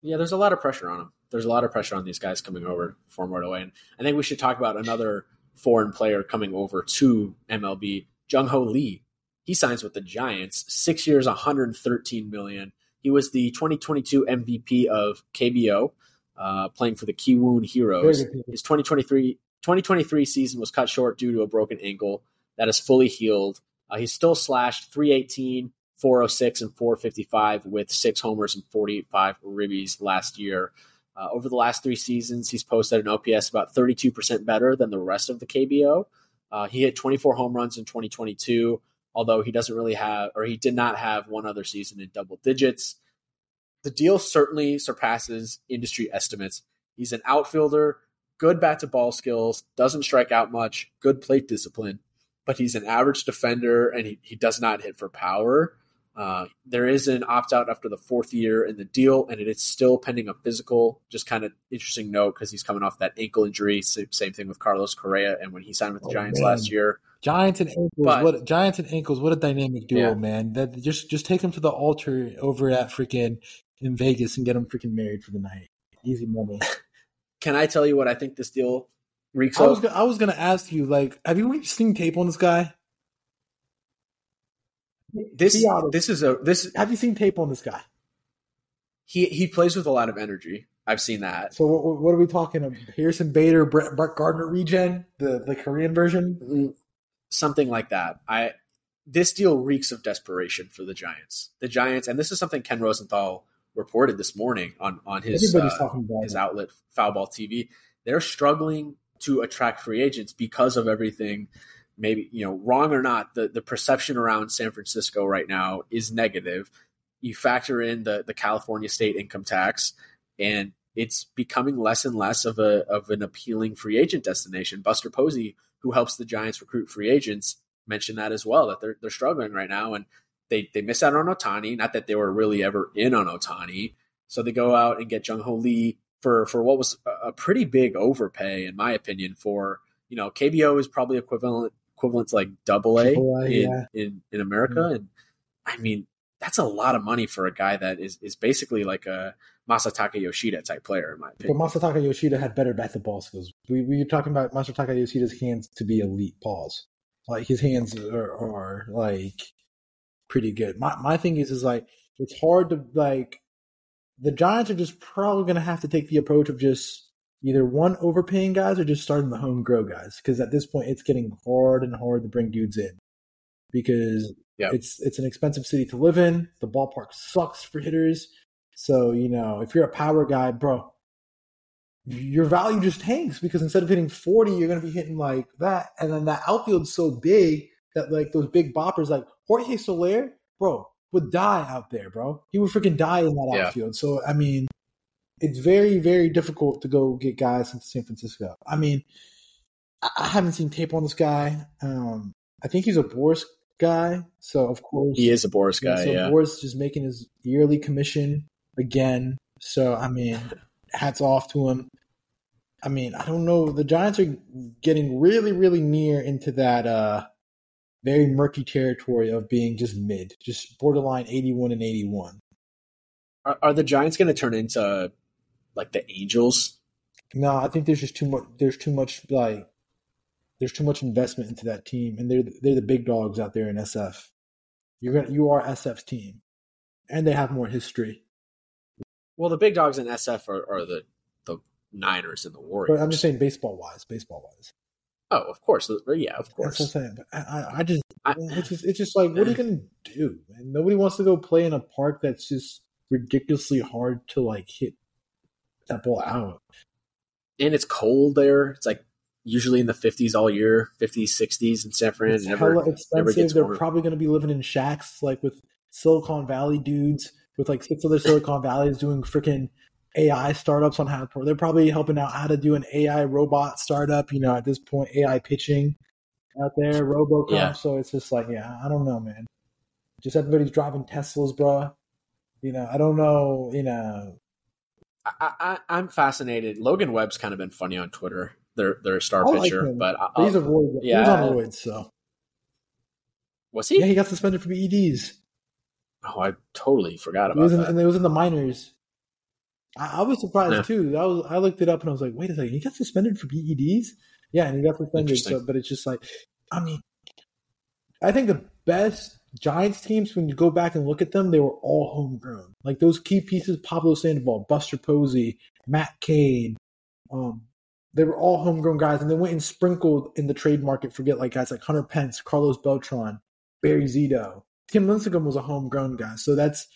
Yeah, there's a lot of pressure on him. There's a lot of pressure on these guys coming over from right away. And I think we should talk about another foreign player coming over to MLB, Jung Hoo Lee. He signs with the Giants, six years, 113 million. He was the 2022 MVP of KBO, uh, playing for the Kiwoom Heroes. His 2023 2023 season was cut short due to a broken ankle that is fully healed. Uh, he's still slashed 318, 406, and 455 with six homers and 45 ribbies last year. Uh, over the last three seasons, he's posted an OPS about 32% better than the rest of the KBO. Uh, he hit 24 home runs in 2022, although he doesn't really have, or he did not have one other season in double digits. The deal certainly surpasses industry estimates. He's an outfielder good bat to ball skills, doesn't strike out much, good plate discipline, but he's an average defender and he, he does not hit for power. Uh, there is an opt out after the fourth year in the deal, and it is still pending a physical. Just kind of interesting note because he's coming off that ankle injury. Same thing with Carlos Correa, and when he signed with the oh, Giants man. last year. Giants and ankles, but, what Giants and ankles, what a dynamic duo, yeah. man! That just just take him to the altar over at freaking in Vegas and get him freaking married for the night. Easy money. Can I tell you what I think this deal reeks I was, of? I was going to ask you, like, have you seen tape on this guy? This this is a this. Have you seen tape on this guy? He he plays with a lot of energy. I've seen that. So what, what are we talking about? Harrison Bader, Brett, Brett Gardner regen, the the Korean version, something like that. I this deal reeks of desperation for the Giants. The Giants, and this is something Ken Rosenthal reported this morning on on his uh, his outlet Foulball TV. They're struggling to attract free agents because of everything. Maybe you know, wrong or not, the the perception around San Francisco right now is negative. You factor in the the California state income tax, and it's becoming less and less of a of an appealing free agent destination. Buster Posey, who helps the Giants recruit free agents, mentioned that as well that they're they're struggling right now, and they they miss out on Ohtani. Not that they were really ever in on Ohtani. So they go out and get Jung Hoo Lee for for what was a pretty big overpay, in my opinion. For you know, KBO is probably equivalent equivalent to like double A, in, yeah. in in America, mm-hmm. and I mean that's a lot of money for a guy that is is basically like a Masataka Yoshida type player, in my opinion. But Masataka Yoshida had better bat to ball skills. We we were talking about Masataka Yoshida's hands to be elite paws. Like his hands are, are like pretty good. My my thing is is like it's hard to like the Giants are just probably going to have to take the approach of just either one overpaying guys or just starting the home grow guys because at this point it's getting hard and hard to bring dudes in because yep. it's it's an expensive city to live in. The ballpark sucks for hitters. So, you know, if you're a power guy, bro, your value just tanks because instead of hitting 40, you're going to be hitting like that. And then that outfield's so big that like those big boppers like Jorge Soler, bro, would die out there, bro. He would freaking die in that yeah. outfield. So I mean, it's very, very difficult to go get guys into San Francisco. I mean, I haven't seen tape on this guy. Um, I think he's a Boras guy, so of course he is a Boras guy. So yeah, Boras just making his yearly commission again. So I mean, hats off to him. I mean, I don't know. The Giants are getting really, really near into that uh very murky territory of being just mid, just borderline 81 and 81. Are, are the Giants going to turn into like the Angels? No, I think there's just too much. There's too much like there's too much investment into that team, and they're they're the big dogs out there in SF. You're gonna you are SF's team, and they have more history. Well, the big dogs in SF are, are the the Niners and the Warriors. But I'm just saying baseball wise, baseball wise. Oh, of course. Uh, yeah, of That's course. what I'm saying. But I, I, just, I- it's just, it's just like, what are you gonna do? Man? Nobody wants to go play in a park that's just ridiculously hard to like hit that ball out. and it's cold there. It's like usually in the 50s all year, 50s, 60s in San Fran. It's Never, expensive. They're warmer. probably going to be living in shacks like with Silicon Valley dudes, with like six other Silicon Valleys doing freaking AI startups on how to. They're probably helping out how to do an AI robot startup. You know, at this point, AI pitching out there, RoboCop. Yeah. So it's just like, yeah, I don't know, man. Just everybody's driving Teslas, bro. You know, I don't know. You know, I, I, I'm fascinated. Logan Webb's kind of been funny on Twitter. They're their star I pitcher, but I, but he's a roid. He's yeah. on roids, so was he? yeah, he got suspended for EDs. oh, I totally forgot It about that. and it was in the minors. I, I was surprised Yeah. too. I was I looked it up and I was like, wait a second, he got suspended for PEDs? Yeah, and he got suspended. So, but it's just like, I mean, I think the best Giants teams, when you go back and look at them, they were all homegrown. Like those key pieces: Pablo Sandoval, Buster Posey, Matt Cain. Um, they were all homegrown guys, and they went and sprinkled in the trade market. Forget like guys like Hunter Pence, Carlos Beltran, Barry Zito. Tim Lincecum was a homegrown guy, so that's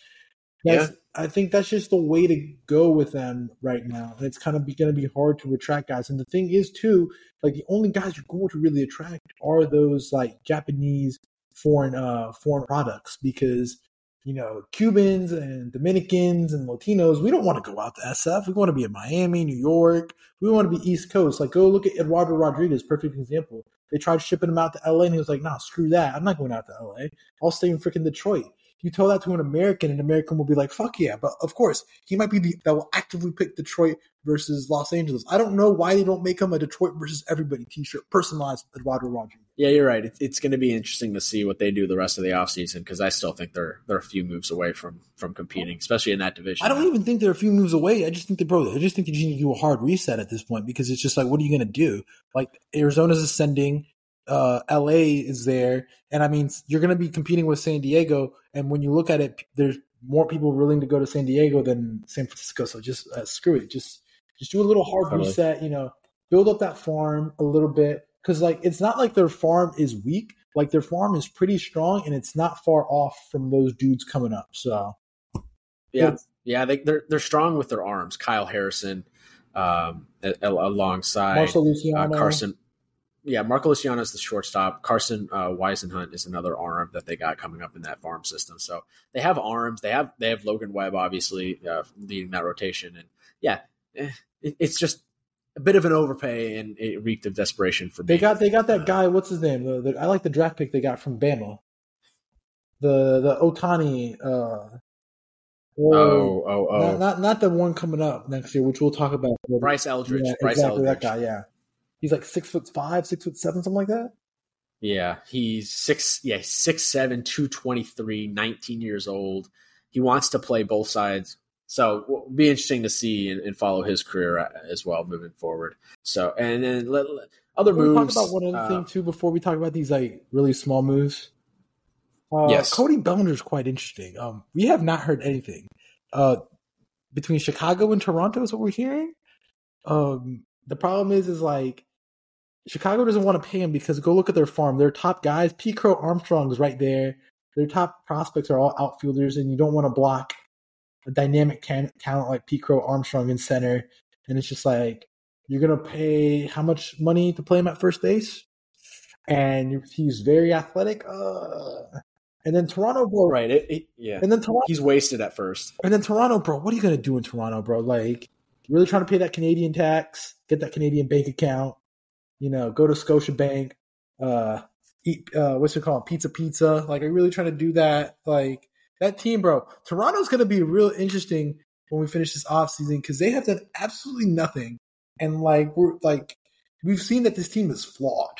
that's. I think that's just the way to go with them right now, and it's kind of going to be hard to attract guys. And the thing is, too, like the only guys you're going to really attract are those like Japanese foreign uh foreign products because you know Cubans and Dominicans and Latinos we don't want to go out to SF we want to be in Miami New York. We want to be East Coast. Like go look at Eduardo Rodriguez perfect example. They tried shipping him out to LA and he was like nah screw that. I'm not going out to LA I'll stay in freaking Detroit you tell that to an American an American will be like fuck yeah but of course he might be the that will actively pick Detroit versus Los Angeles I don't know why they don't make him a Detroit versus everybody t-shirt personalized Eduardo Rodriguez Yeah, you're right. It, it's going to be interesting to see what they do the rest of the offseason because I still think they're they're a few moves away from from competing, especially in that division. I don't even think they're a few moves away. I just think they bro. I just think they just need to do a hard reset at this point because it's just like, what are you going to do? Like Arizona's ascending, uh, LA is there, and I mean you're going to be competing with San Diego. And when you look at it, there's more people willing to go to San Diego than San Francisco. So just uh, screw it. Just just do a little hard Totally. reset. You know, build up that farm a little bit because like it's not like their farm is weak. Like their farm is pretty strong, and it's not far off from those dudes coming up. So Yeah, yeah, they, they're they're strong with their arms. Kyle Harrison, um, a- a- alongside Marcel uh, Carson. Yeah, Marco Luciano is the shortstop. Carson uh, Whisenhunt is another arm that they got coming up in that farm system. So they have arms. They have they have Logan Webb obviously uh, leading that rotation, and yeah, eh, it, it's just a bit of an overpay and it reeked of desperation for me. They got they got that guy. What's his name? The, the, I like the draft pick they got from Bama. The the Ohtani. Uh, or- oh oh oh Not, not not the one coming up next year, which we'll talk about. Bryce Eldridge. Yeah, Bryce exactly Eldridge. that guy. Yeah, he's like six foot five, six foot seven, something like that. Yeah, he's six. Yeah, six seven, two twenty three, nineteen years old. He wants to play both sides, so it'll be interesting to see and, and follow his career uh, as well moving forward. So, and then let, let- other Can we moves. talk about one other uh, thing too before we talk about these like really small moves. Uh, Yes. Cody Bellinger is quite interesting. Um, we have not heard anything. Uh, between Chicago and Toronto is what we're hearing. Um, the problem is, is like Chicago doesn't want to pay him because go look at their farm. Their top guys, P. Crow Armstrong is right there. Their top prospects are all outfielders, and you don't want to block a dynamic can- talent like P. Crow Armstrong in center. And it's just like you're gonna pay how much money to play him at first base, and he's very athletic. Uh, and then Toronto, bro, right. It, it- yeah, And then Toronto, he's wasted at first. and then Toronto, bro. What are you gonna do in Toronto, bro? Like, really trying to pay that Canadian tax, get that Canadian bank account, you know, go to Scotiabank, uh, eat uh, what's it called, pizza, pizza. Like, are you really trying to do that? Like that team, bro. Toronto's gonna be real interesting when we finish this off season because they have done absolutely nothing, and like we're like we've seen that this team is flawed.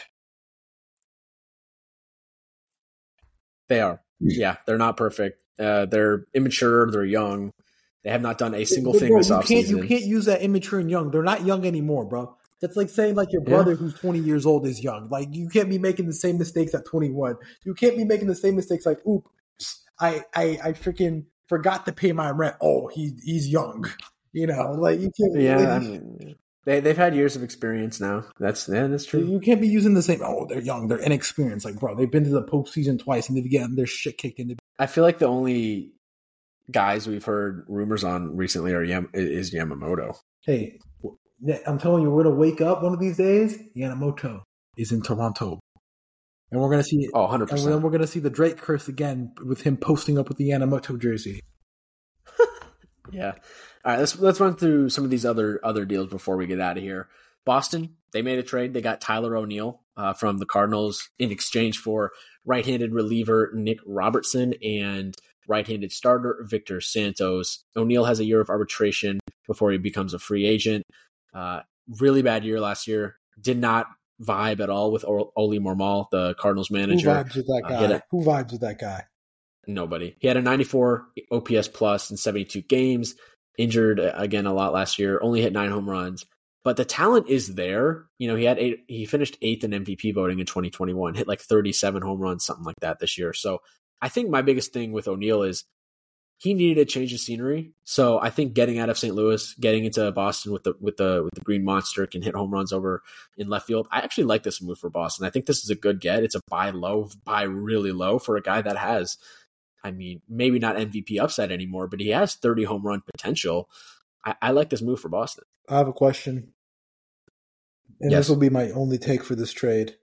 They are. Yeah, they're not perfect. Uh, they're immature. They're young. They have not done a single thing bro, this offseason. you can't use that immature and young. They're not young anymore, bro. That's like saying like your Yeah. brother who's 20 years old is young. Like you can't be making the same mistakes at 21. You can't be making the same mistakes like, oop, I I I freaking forgot to pay my rent. Oh, he he's young. You know, like you can't. Yeah, like, I mean, They they've had years of experience now. That's yeah, that's true. You can't be using the same. Oh, they're young, they're inexperienced. Like, bro, they've been to the postseason twice and they've gotten their shit kicked in. I feel like the only guys we've heard rumors on recently are Yam- is Yamamoto. Hey, I'm telling you, we're gonna wake up one of these days. Yamamoto is in Toronto, and we're gonna see. Oh, 100 And then percent. we're gonna see the Drake curse again with him posting up with the Yamamoto jersey. Yeah. All right. Let's let's run through some of these other other deals before we get out of here. Boston, they made a trade. They got Tyler O'Neill uh, from the Cardinals in exchange for right-handed reliever Nick Robertson and right-handed starter Victor Santos. O'Neill has a year of arbitration before he becomes a free agent. Uh, really bad year last year. Did not vibe at all with o- Oli Marmol, the Cardinals manager. Who vibes with that Uh, guy? get it. Who vibes with that guy? Nobody. He had a 94 OPS plus in 72 games. Injured uh, again a lot last year. Only hit nine home runs, but the talent is there. You know, he had eight. He finished eighth in MVP voting in 2021. Hit like 37 home runs, something like that this year. So I think my biggest thing with O'Neill is he needed a change of scenery. So I think getting out of St. Louis, getting into Boston with the with the with the Green Monster can hit home runs over in left field. I actually like this move for Boston. I think this is a good get. It's a buy low, buy really low for a guy that has I mean, maybe not MVP upside anymore, but he has 30 home run potential. I, I like this move for Boston. I have a question, and Yes. this will be my only take for this trade: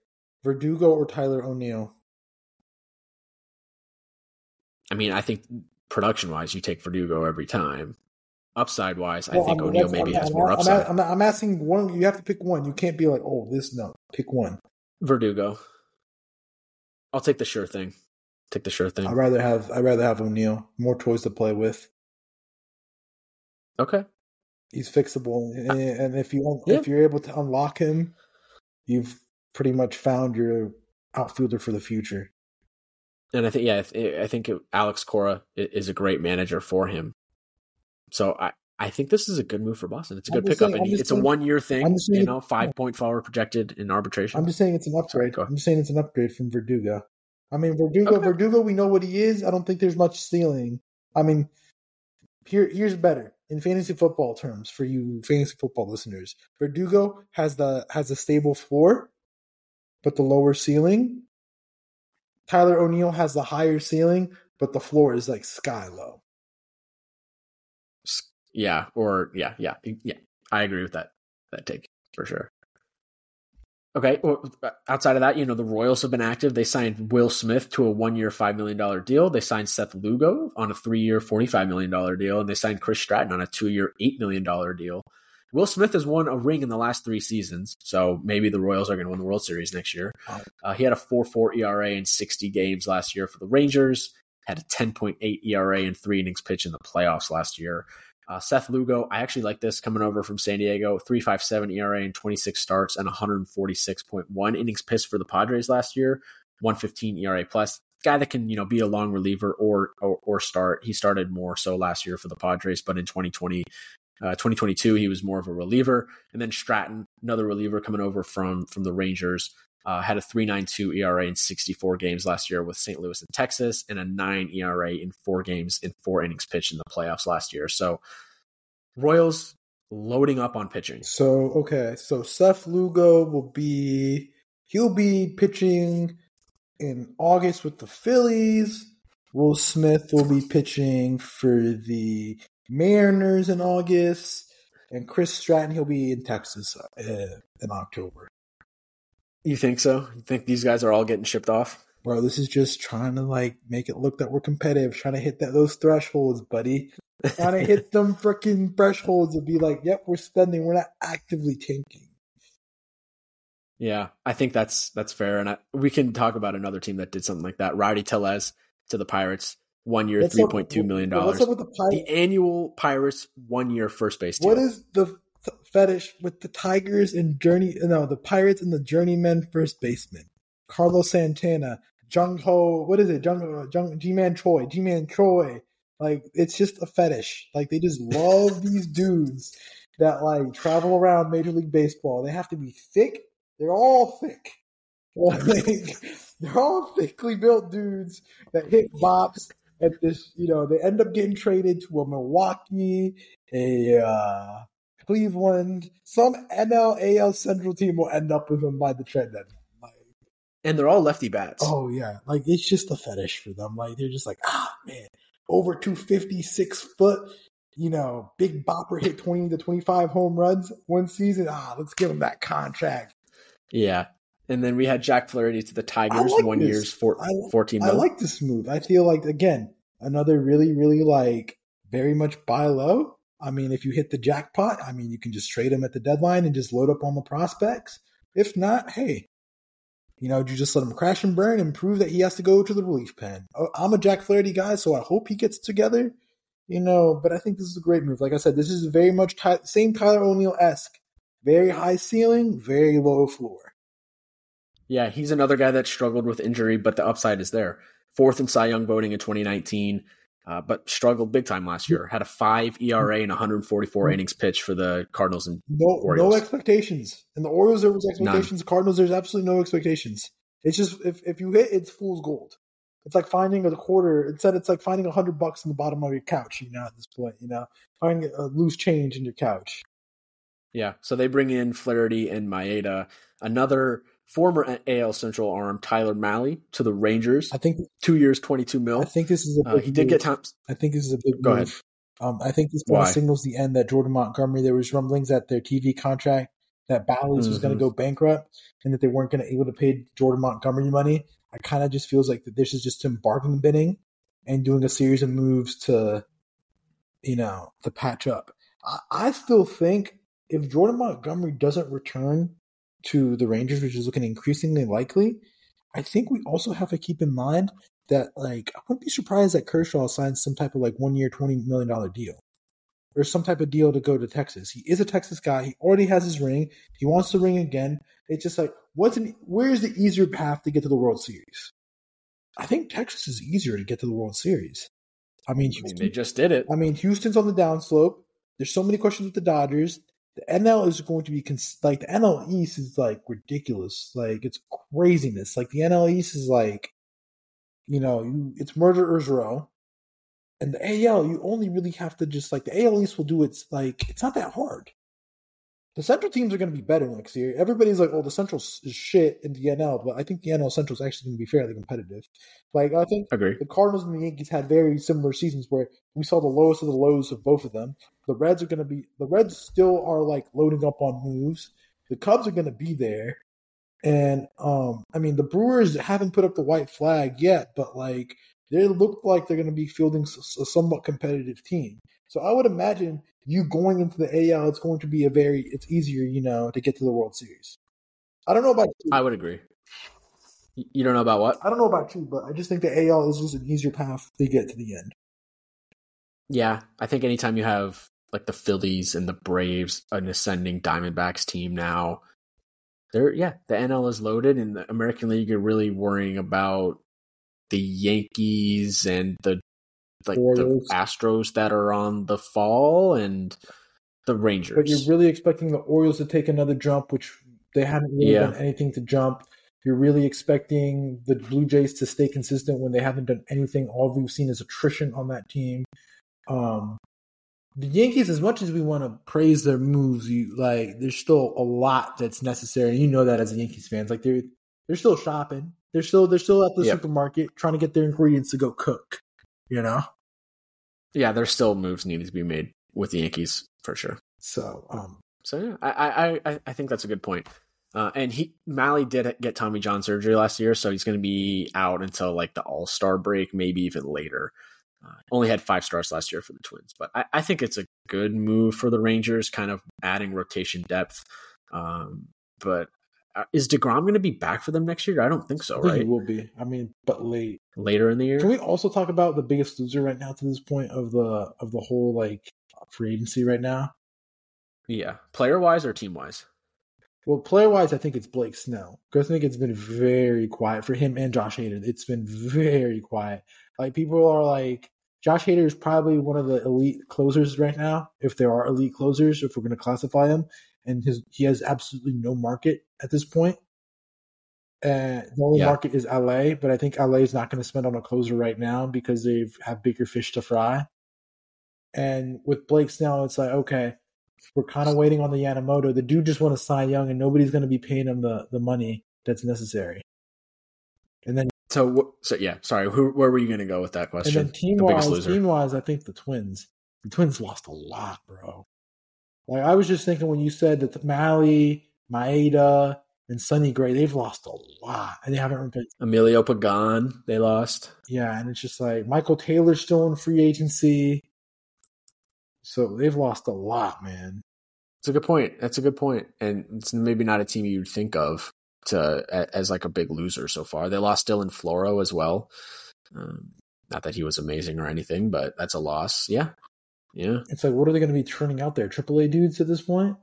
Verdugo or Tyler O'Neill? I mean, I think production wise, you take Verdugo every time. Upside wise, I think I'm- O'Neill maybe I'm- has I'm- more upside. I'm, I'm asking one. You have to pick one. You can't be like, oh, this no. Pick one. Verdugo. I'll take the sure thing. Take the sure thing. I'd rather have. I'd rather have O'Neill. More toys to play with. Okay. He's fixable, and, and if you Yeah. if you're able to unlock him, you've pretty much found your outfielder for the future. And I think, yeah, I I think Alex Cora is a great manager for him. So I, I think this is a good move for Boston. It's a I'm good pickup. saying- and it's a one year thing, just you know, five point forward projected in arbitration. I'm just saying it's an upgrade. ahead. I'm just saying it's an upgrade from Verdugo. I mean, Verdugo. Okay. Verdugo. We know what he is. I don't think there's much ceiling. I mean, here here's better in fantasy football terms for you fantasy football listeners. Verdugo has the has a stable floor, but the lower ceiling. Tyler O'Neill has the higher ceiling, but the floor is like sky low. Yeah, or yeah, yeah, yeah. I agree with that that take for sure. Okay, outside of that, you know, the Royals have been active. They signed Will Smith to a one-year, five million dollar deal. They signed Seth Lugo on a three-year, forty-five million dollar deal, and they signed Chris Stratton on a two-year, eight million dollar deal. Will Smith has won a ring in the last three seasons, so maybe the Royals are going to win the World Series next year. Uh, he had a 4.4 ERA in 60 games last year for the Rangers. Had a 10.8 ERA in three innings pitched in the playoffs last year. Uh, Seth Lugo, I actually like this coming over from San Diego. 3.57 ERA in 26 starts and 146.1 innings pitched for the Padres last year. 115 ERA plus. Guy that can you know be a long reliever or, or or start. He started more so last year for the Padres, but in 2020 uh, 2022, he was more of a reliever. And then Stratton, another reliever coming over from from the Rangers, uh, had a 3.92 ERA in 64 games last year with St. Louis and Texas, and a 9 ERA in four games in four innings pitched in the playoffs last year. So Royals loading up on pitching. So okay, so Seth Lugo will be he'll be pitching in August with the Phillies. Will Smith will be pitching for the Mariners in August, and Chris Stratton he'll be in Texas uh, in October. You think so? You think these guys are all getting shipped off? Bro, this is just trying to like make it look that we're competitive, trying to hit that those thresholds, buddy. Trying to hit them freaking thresholds and be like, "Yep, we're spending. We're not actively tanking." Yeah, I think that's that's fair, and I, we can talk about another team that did something like that. Rowdy Tellez to the Pirates, one year, three point two million What's up with the Pirates? The annual Pirates one year first base deal. What is the th- fetish with the Tigers and Journey? No, the Pirates and the journeyman first baseman, Carlos Santana, Jung Ho. What is it? Jung uh, Jung Ji Man Choi, Ji Man Choi. Like it's just a fetish. Like they just love these dudes that like travel around Major League Baseball. They have to be thick. They're all thick. Like, they're all thickly built dudes that hit bops at this. You know, they end up getting traded to a Milwaukee, a uh, Cleveland, some NL AL Central team will end up with him by the trade deadline. Like, And they're all lefty bats. oh yeah, like it's just a fetish for them. Like they're just like, ah man, over 256 foot, you know, big bopper hit 20 to 25 home runs one season. Ah, let's give him that contract. Yeah. And then we had Jack Flaherty to the Tigers, like one this. year's four, I li- 14 I like this move. I feel like again another really, really like very much buy low. I mean, if you hit the jackpot, I mean, you can just trade him at the deadline and just load up on the prospects. If not, hey, you know, you just let him crash and burn and prove that he has to go to the relief pen. Oh, I'm a Jack Flaherty guy, so I hope he gets together. You know, but I think this is a great move. Like I said, this is very much Ty- same Tyler O'Neill esque. Very high ceiling, very low floor. Yeah, he's another guy that struggled with injury, but the upside is there. Fourth in Cy Young voting in 2019, uh, but struggled big time last year. Had a five ERA and 144 innings pitched for the Cardinals. And No, Orioles. no expectations. And the Orioles, there was expectations. Cardinals, there's absolutely no expectations. It's just if, if you hit, it's fool's gold. It's like finding a quarter. Instead, it's like finding a hundred bucks in the bottom of your couch. You know, at this point, you know, finding a loose change in your couch. yeah, so they bring in Flaherty and Maeda, another former AL Central arm, Tyler Mahle, to the Rangers. I think. Two years, 22 mil. I think this is a. Uh, he did move. get time. I think this is a big Go move. Um, I think this kind of signals the end that Jordan Montgomery. There was rumblings that their TV contract that Bally's was going to go bankrupt and that they weren't going to able to pay Jordan Montgomery money. I kind of just feels like that this is just him bargain binning and doing a series of moves to, you know, to patch up. I, I still think if Jordan Montgomery doesn't return to the Rangers, which is looking increasingly likely, I think we also have to keep in mind that like I wouldn't be surprised that Kershaw signs some type of like one year twenty million dollar deal. Or some type of deal to go to Texas. He is a Texas guy. He already has his ring. He wants the ring again. It's just like what's an, where's the easier path to get to the World Series? I think Texas is easier to get to the World Series. I mean, I mean, they just did it. I mean, Houston's on the downslope. There's so many questions with the Dodgers. The NL is going to be cons- like the NL East is like ridiculous. Like it's craziness. Like the NL East is like, you know, you it's murderers row, and the AL you only really have to just like the AL East will do it's like it's not that hard. The Central teams are going to be better next year. Everybody's like, "Oh, the Central is shit in the NL," but I think the NL Central is actually going to be fairly competitive. Like I think Agree. the Cardinals and the Yankees had very similar seasons where we saw the lowest of the lows of both of them. The Reds are going to be the Reds still are like loading up on moves. The Cubs are going to be there, and um, I mean the Brewers haven't put up the white flag yet, but like they look like they're going to be fielding a somewhat competitive team. So I would imagine you going into the AL, it's going to be a very it's easier, you know, to get to the World Series. I don't know about you. I would agree. You don't know about what? I don't know about you, but I just think the AL is just an easier path to get to the end. Yeah, I think anytime you have like the Phillies and the Braves, an ascending Diamondbacks team now, they're yeah, the NL is loaded, and the American League are really worrying about the Yankees and the like Orioles. the Astros that are on the fall and the Rangers. But you're really expecting the Orioles to take another jump, which they haven't really Yeah. done anything to jump. You're really expecting the Blue Jays to stay consistent when they haven't done anything. All we've seen is attrition on that team. Um, the Yankees, as much as we want to praise their moves, you like there's still a lot that's necessary. You know that as a Yankees fans, like they're they're still shopping. They're still they're still at the Yep. supermarket trying to get their ingredients to go cook. You know, yeah, there's still moves needed to be made with the Yankees for sure. so um, So yeah, I I I, I think that's a good point. Uh, and he Mahle did get Tommy John surgery last year, so he's going to be out until like the All Star break, maybe even later. Uh, only had five stars last year for the Twins, but I, I think it's a good move for the Rangers, kind of adding rotation depth. Um, but Uh, is deGrom going to be back for them next year? I don't think so. Right, it will be. I mean, but late. later in the year. Can we also talk about the biggest loser right now to this point of the of the whole like free agency right now? yeah, player wise or team wise? Well, player wise, I think it's Blake Snell because I think it's been very quiet for him and Josh Hader. It's been very quiet. Like people are like, Josh Hader is probably one of the elite closers right now, if there are elite closers, if we're going to classify him. And his he has absolutely no market at this point. Uh, the only Yeah. market is LA, but I think LA is not going to spend on a closer right now because they have bigger fish to fry. And with Blake Snell, it's like okay, we're kind of waiting on the Yamamoto. The dude just want to sign Young, and nobody's going to be paying him the, the money that's necessary. And then So, so yeah. Sorry, who, where were you going to go with that question? and then team the wise, team wise, I think the Twins. The Twins lost a lot, bro. Like I was just thinking when you said that Mahle, Maeda, and Sonny Gray, they've lost a lot, and they haven't replaced. Emilio Pagan, they lost. Yeah, and it's just like Michael Taylor's still in free agency, so they've lost a lot, man. It's a good point. That's a good point, and it's maybe not a team you'd think of to as like a big loser so far. They lost Dylan Floro as well. Um, not that he was amazing or anything, but that's a loss. Yeah, yeah. It's like, what are they going to be turning out there? AAA dudes at this point?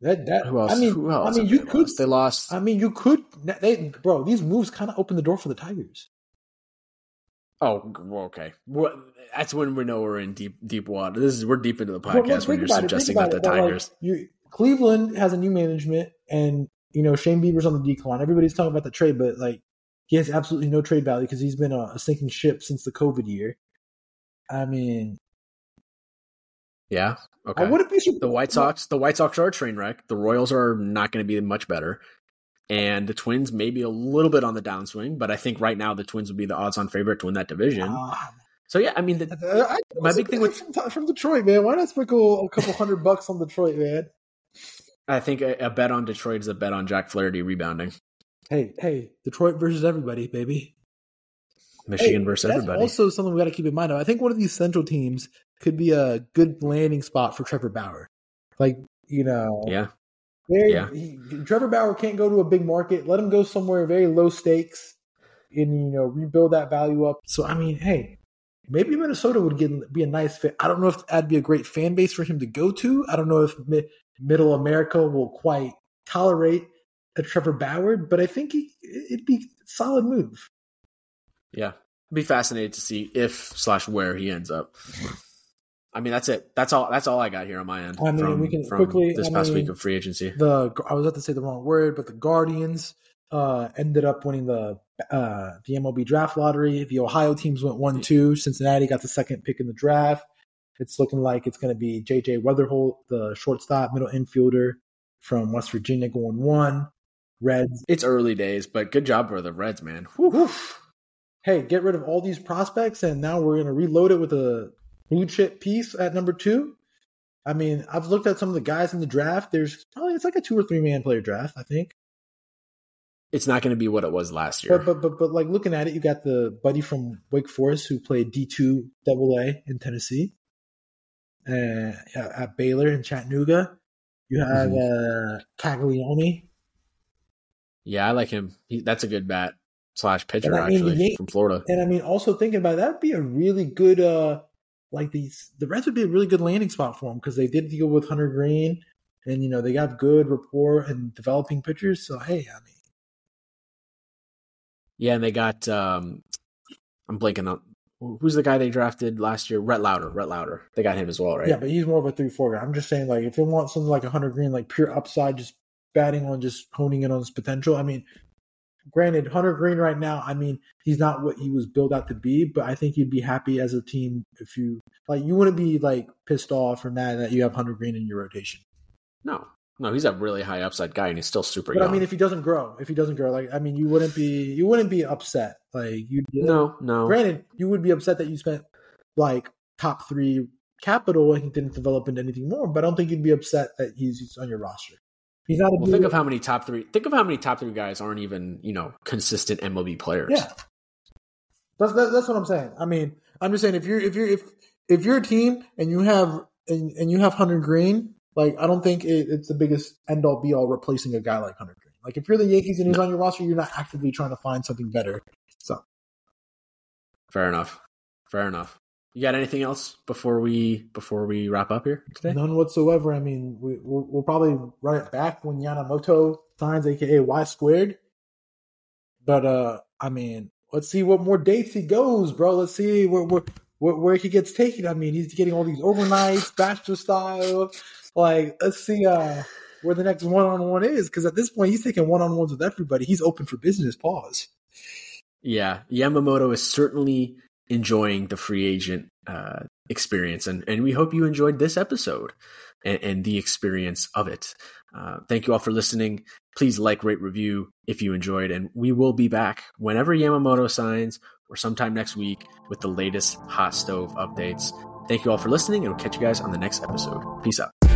That that Who else? I mean, who else I mean, you they could. lost? They lost. I mean, you could. They, bro, these moves kind of open the door for the Tigers. Oh, okay. Well, that's when we know we're in deep deep water. This is we're deep into the podcast when you're it, suggesting that the but, like, Tigers. you, Cleveland has a new management, and you know Shane Bieber's on the decline. Everybody's talking about the trade, but like he has absolutely no trade value because he's been a, a sinking ship since the COVID year. I mean, yeah. Okay. I wouldn't be surprised. the White Sox, the White Sox are a train wreck. The Royals are not going to be much better, and the Twins maybe a little bit on the downswing. But I think right now the Twins would be the odds-on favorite to win that division. Ah, so yeah, I mean, the, I, I, My big thing with- from, from Detroit, man. Why not sprinkle a couple hundred bucks on Detroit, man? I think a, a bet on Detroit is a bet on Jack Flaherty rebounding. Hey, hey, Detroit versus everybody, baby. Michigan Hey, versus everybody. also something we got to keep in mind. I think one of these central teams could be a good landing spot for Trevor Bauer. Like, you know, yeah, Yeah. he- Trevor Bauer can't go to a big market. Let him go somewhere very low stakes and, you know, rebuild that value up. So, I mean, hey, maybe Minnesota would get, be a nice fit. I don't know if that'd be a great fan base for him to go to. I don't know if mi- middle America will quite tolerate a Trevor Bauer, but I think he, it'd be a solid move. yeah. Be fascinated to see if slash where he ends up. I mean, that's it. That's all. That's all I got here on my end. I mean, from, we can quickly- this I past mean, week of free agency. the I was about to say the wrong word, but the Guardians uh, ended up winning the uh, the MLB draft lottery. The Ohio teams went one two. Cincinnati got the second pick in the draft. It's looking like it's going to be JJ Wetherholt, the shortstop, middle infielder from West Virginia, going one. Reds. It's early days, but good job for the Reds, man. Whew. Hey, get rid of all these prospects, and now we're going to reload it with a blue chip piece at number two. I mean, I've looked at some of the guys in the draft. There's probably it's like a two or three man player draft, I think. It's not going to be what it was last year. But, but but but like looking at it, you got the buddy from Wake Forest who played D two Double A in Tennessee, uh, at Baylor in Chattanooga. You have uh, Caglianone. yeah, I like him. He, that's a good bat slash pitcher I mean, actually Yan- from Florida. And I mean, also thinking about it, that would be a really good, uh, like these, the Reds would be a really good landing spot for them because they did deal with Hunter Greene, and you know they got good rapport and developing pitchers. So hey, I mean, Yeah, and they got. um I'm blanking on who's the guy they drafted last year. Rhett Lowder. Rhett Lowder. They got him as well, right? yeah, but he's more of a three four guy. I'm just saying, like, if you want something like a Hunter Greene, like pure upside, just batting on, just honing in on his potential. I mean, granted, Hunter Greene right now, I mean, he's not what he was built out to be, but I think you'd be happy as a team if you like. You wouldn't be like pissed off or mad that you have Hunter Greene in your rotation. No, no, he's a really high upside guy, and he's still super But young. I mean, if he doesn't grow, if he doesn't grow, like I mean, you wouldn't be you wouldn't be upset. Like you, no, no. Granted, you would be upset that you spent like top three capital and he didn't develop into anything more. But I don't think you'd be upset that he's, he's on your roster. He's not Well, think of how many top three. Think of how many top three guys aren't even you know consistent MLB players. yeah. That's that, that's what I'm saying. I mean, I'm just saying if you're if you're if if you're a team and you have and, and you have Hunter Greene, like I don't think it, it's the biggest end all be all replacing a guy like Hunter Greene. Like if you're the Yankees and he's on your roster, you're not actively trying to find something better. So Fair enough. Fair enough. You got anything else before we before we wrap up here today? None whatsoever. I mean, we, we'll, we'll probably run it back when Yamamoto signs, aka Y squared. But uh, I mean, let's see what more dates he goes, bro. Let's see where where where, where he gets taken. I mean, he's getting all these overnights, bachelor style. Like, let's see uh where the next one on one is, because at this point he's taking one on ones with everybody. He's open for business. Pause. Yeah, Yamamoto is certainly enjoying the free agent uh, experience. And, and we hope you enjoyed this episode and, and the experience of it. Uh, thank you all for listening. Please like, rate, review if you enjoyed, and we will be back whenever Yamamoto signs or sometime next week with the latest hot stove updates. Thank you all for listening, and we'll catch you guys on the next episode. Peace out.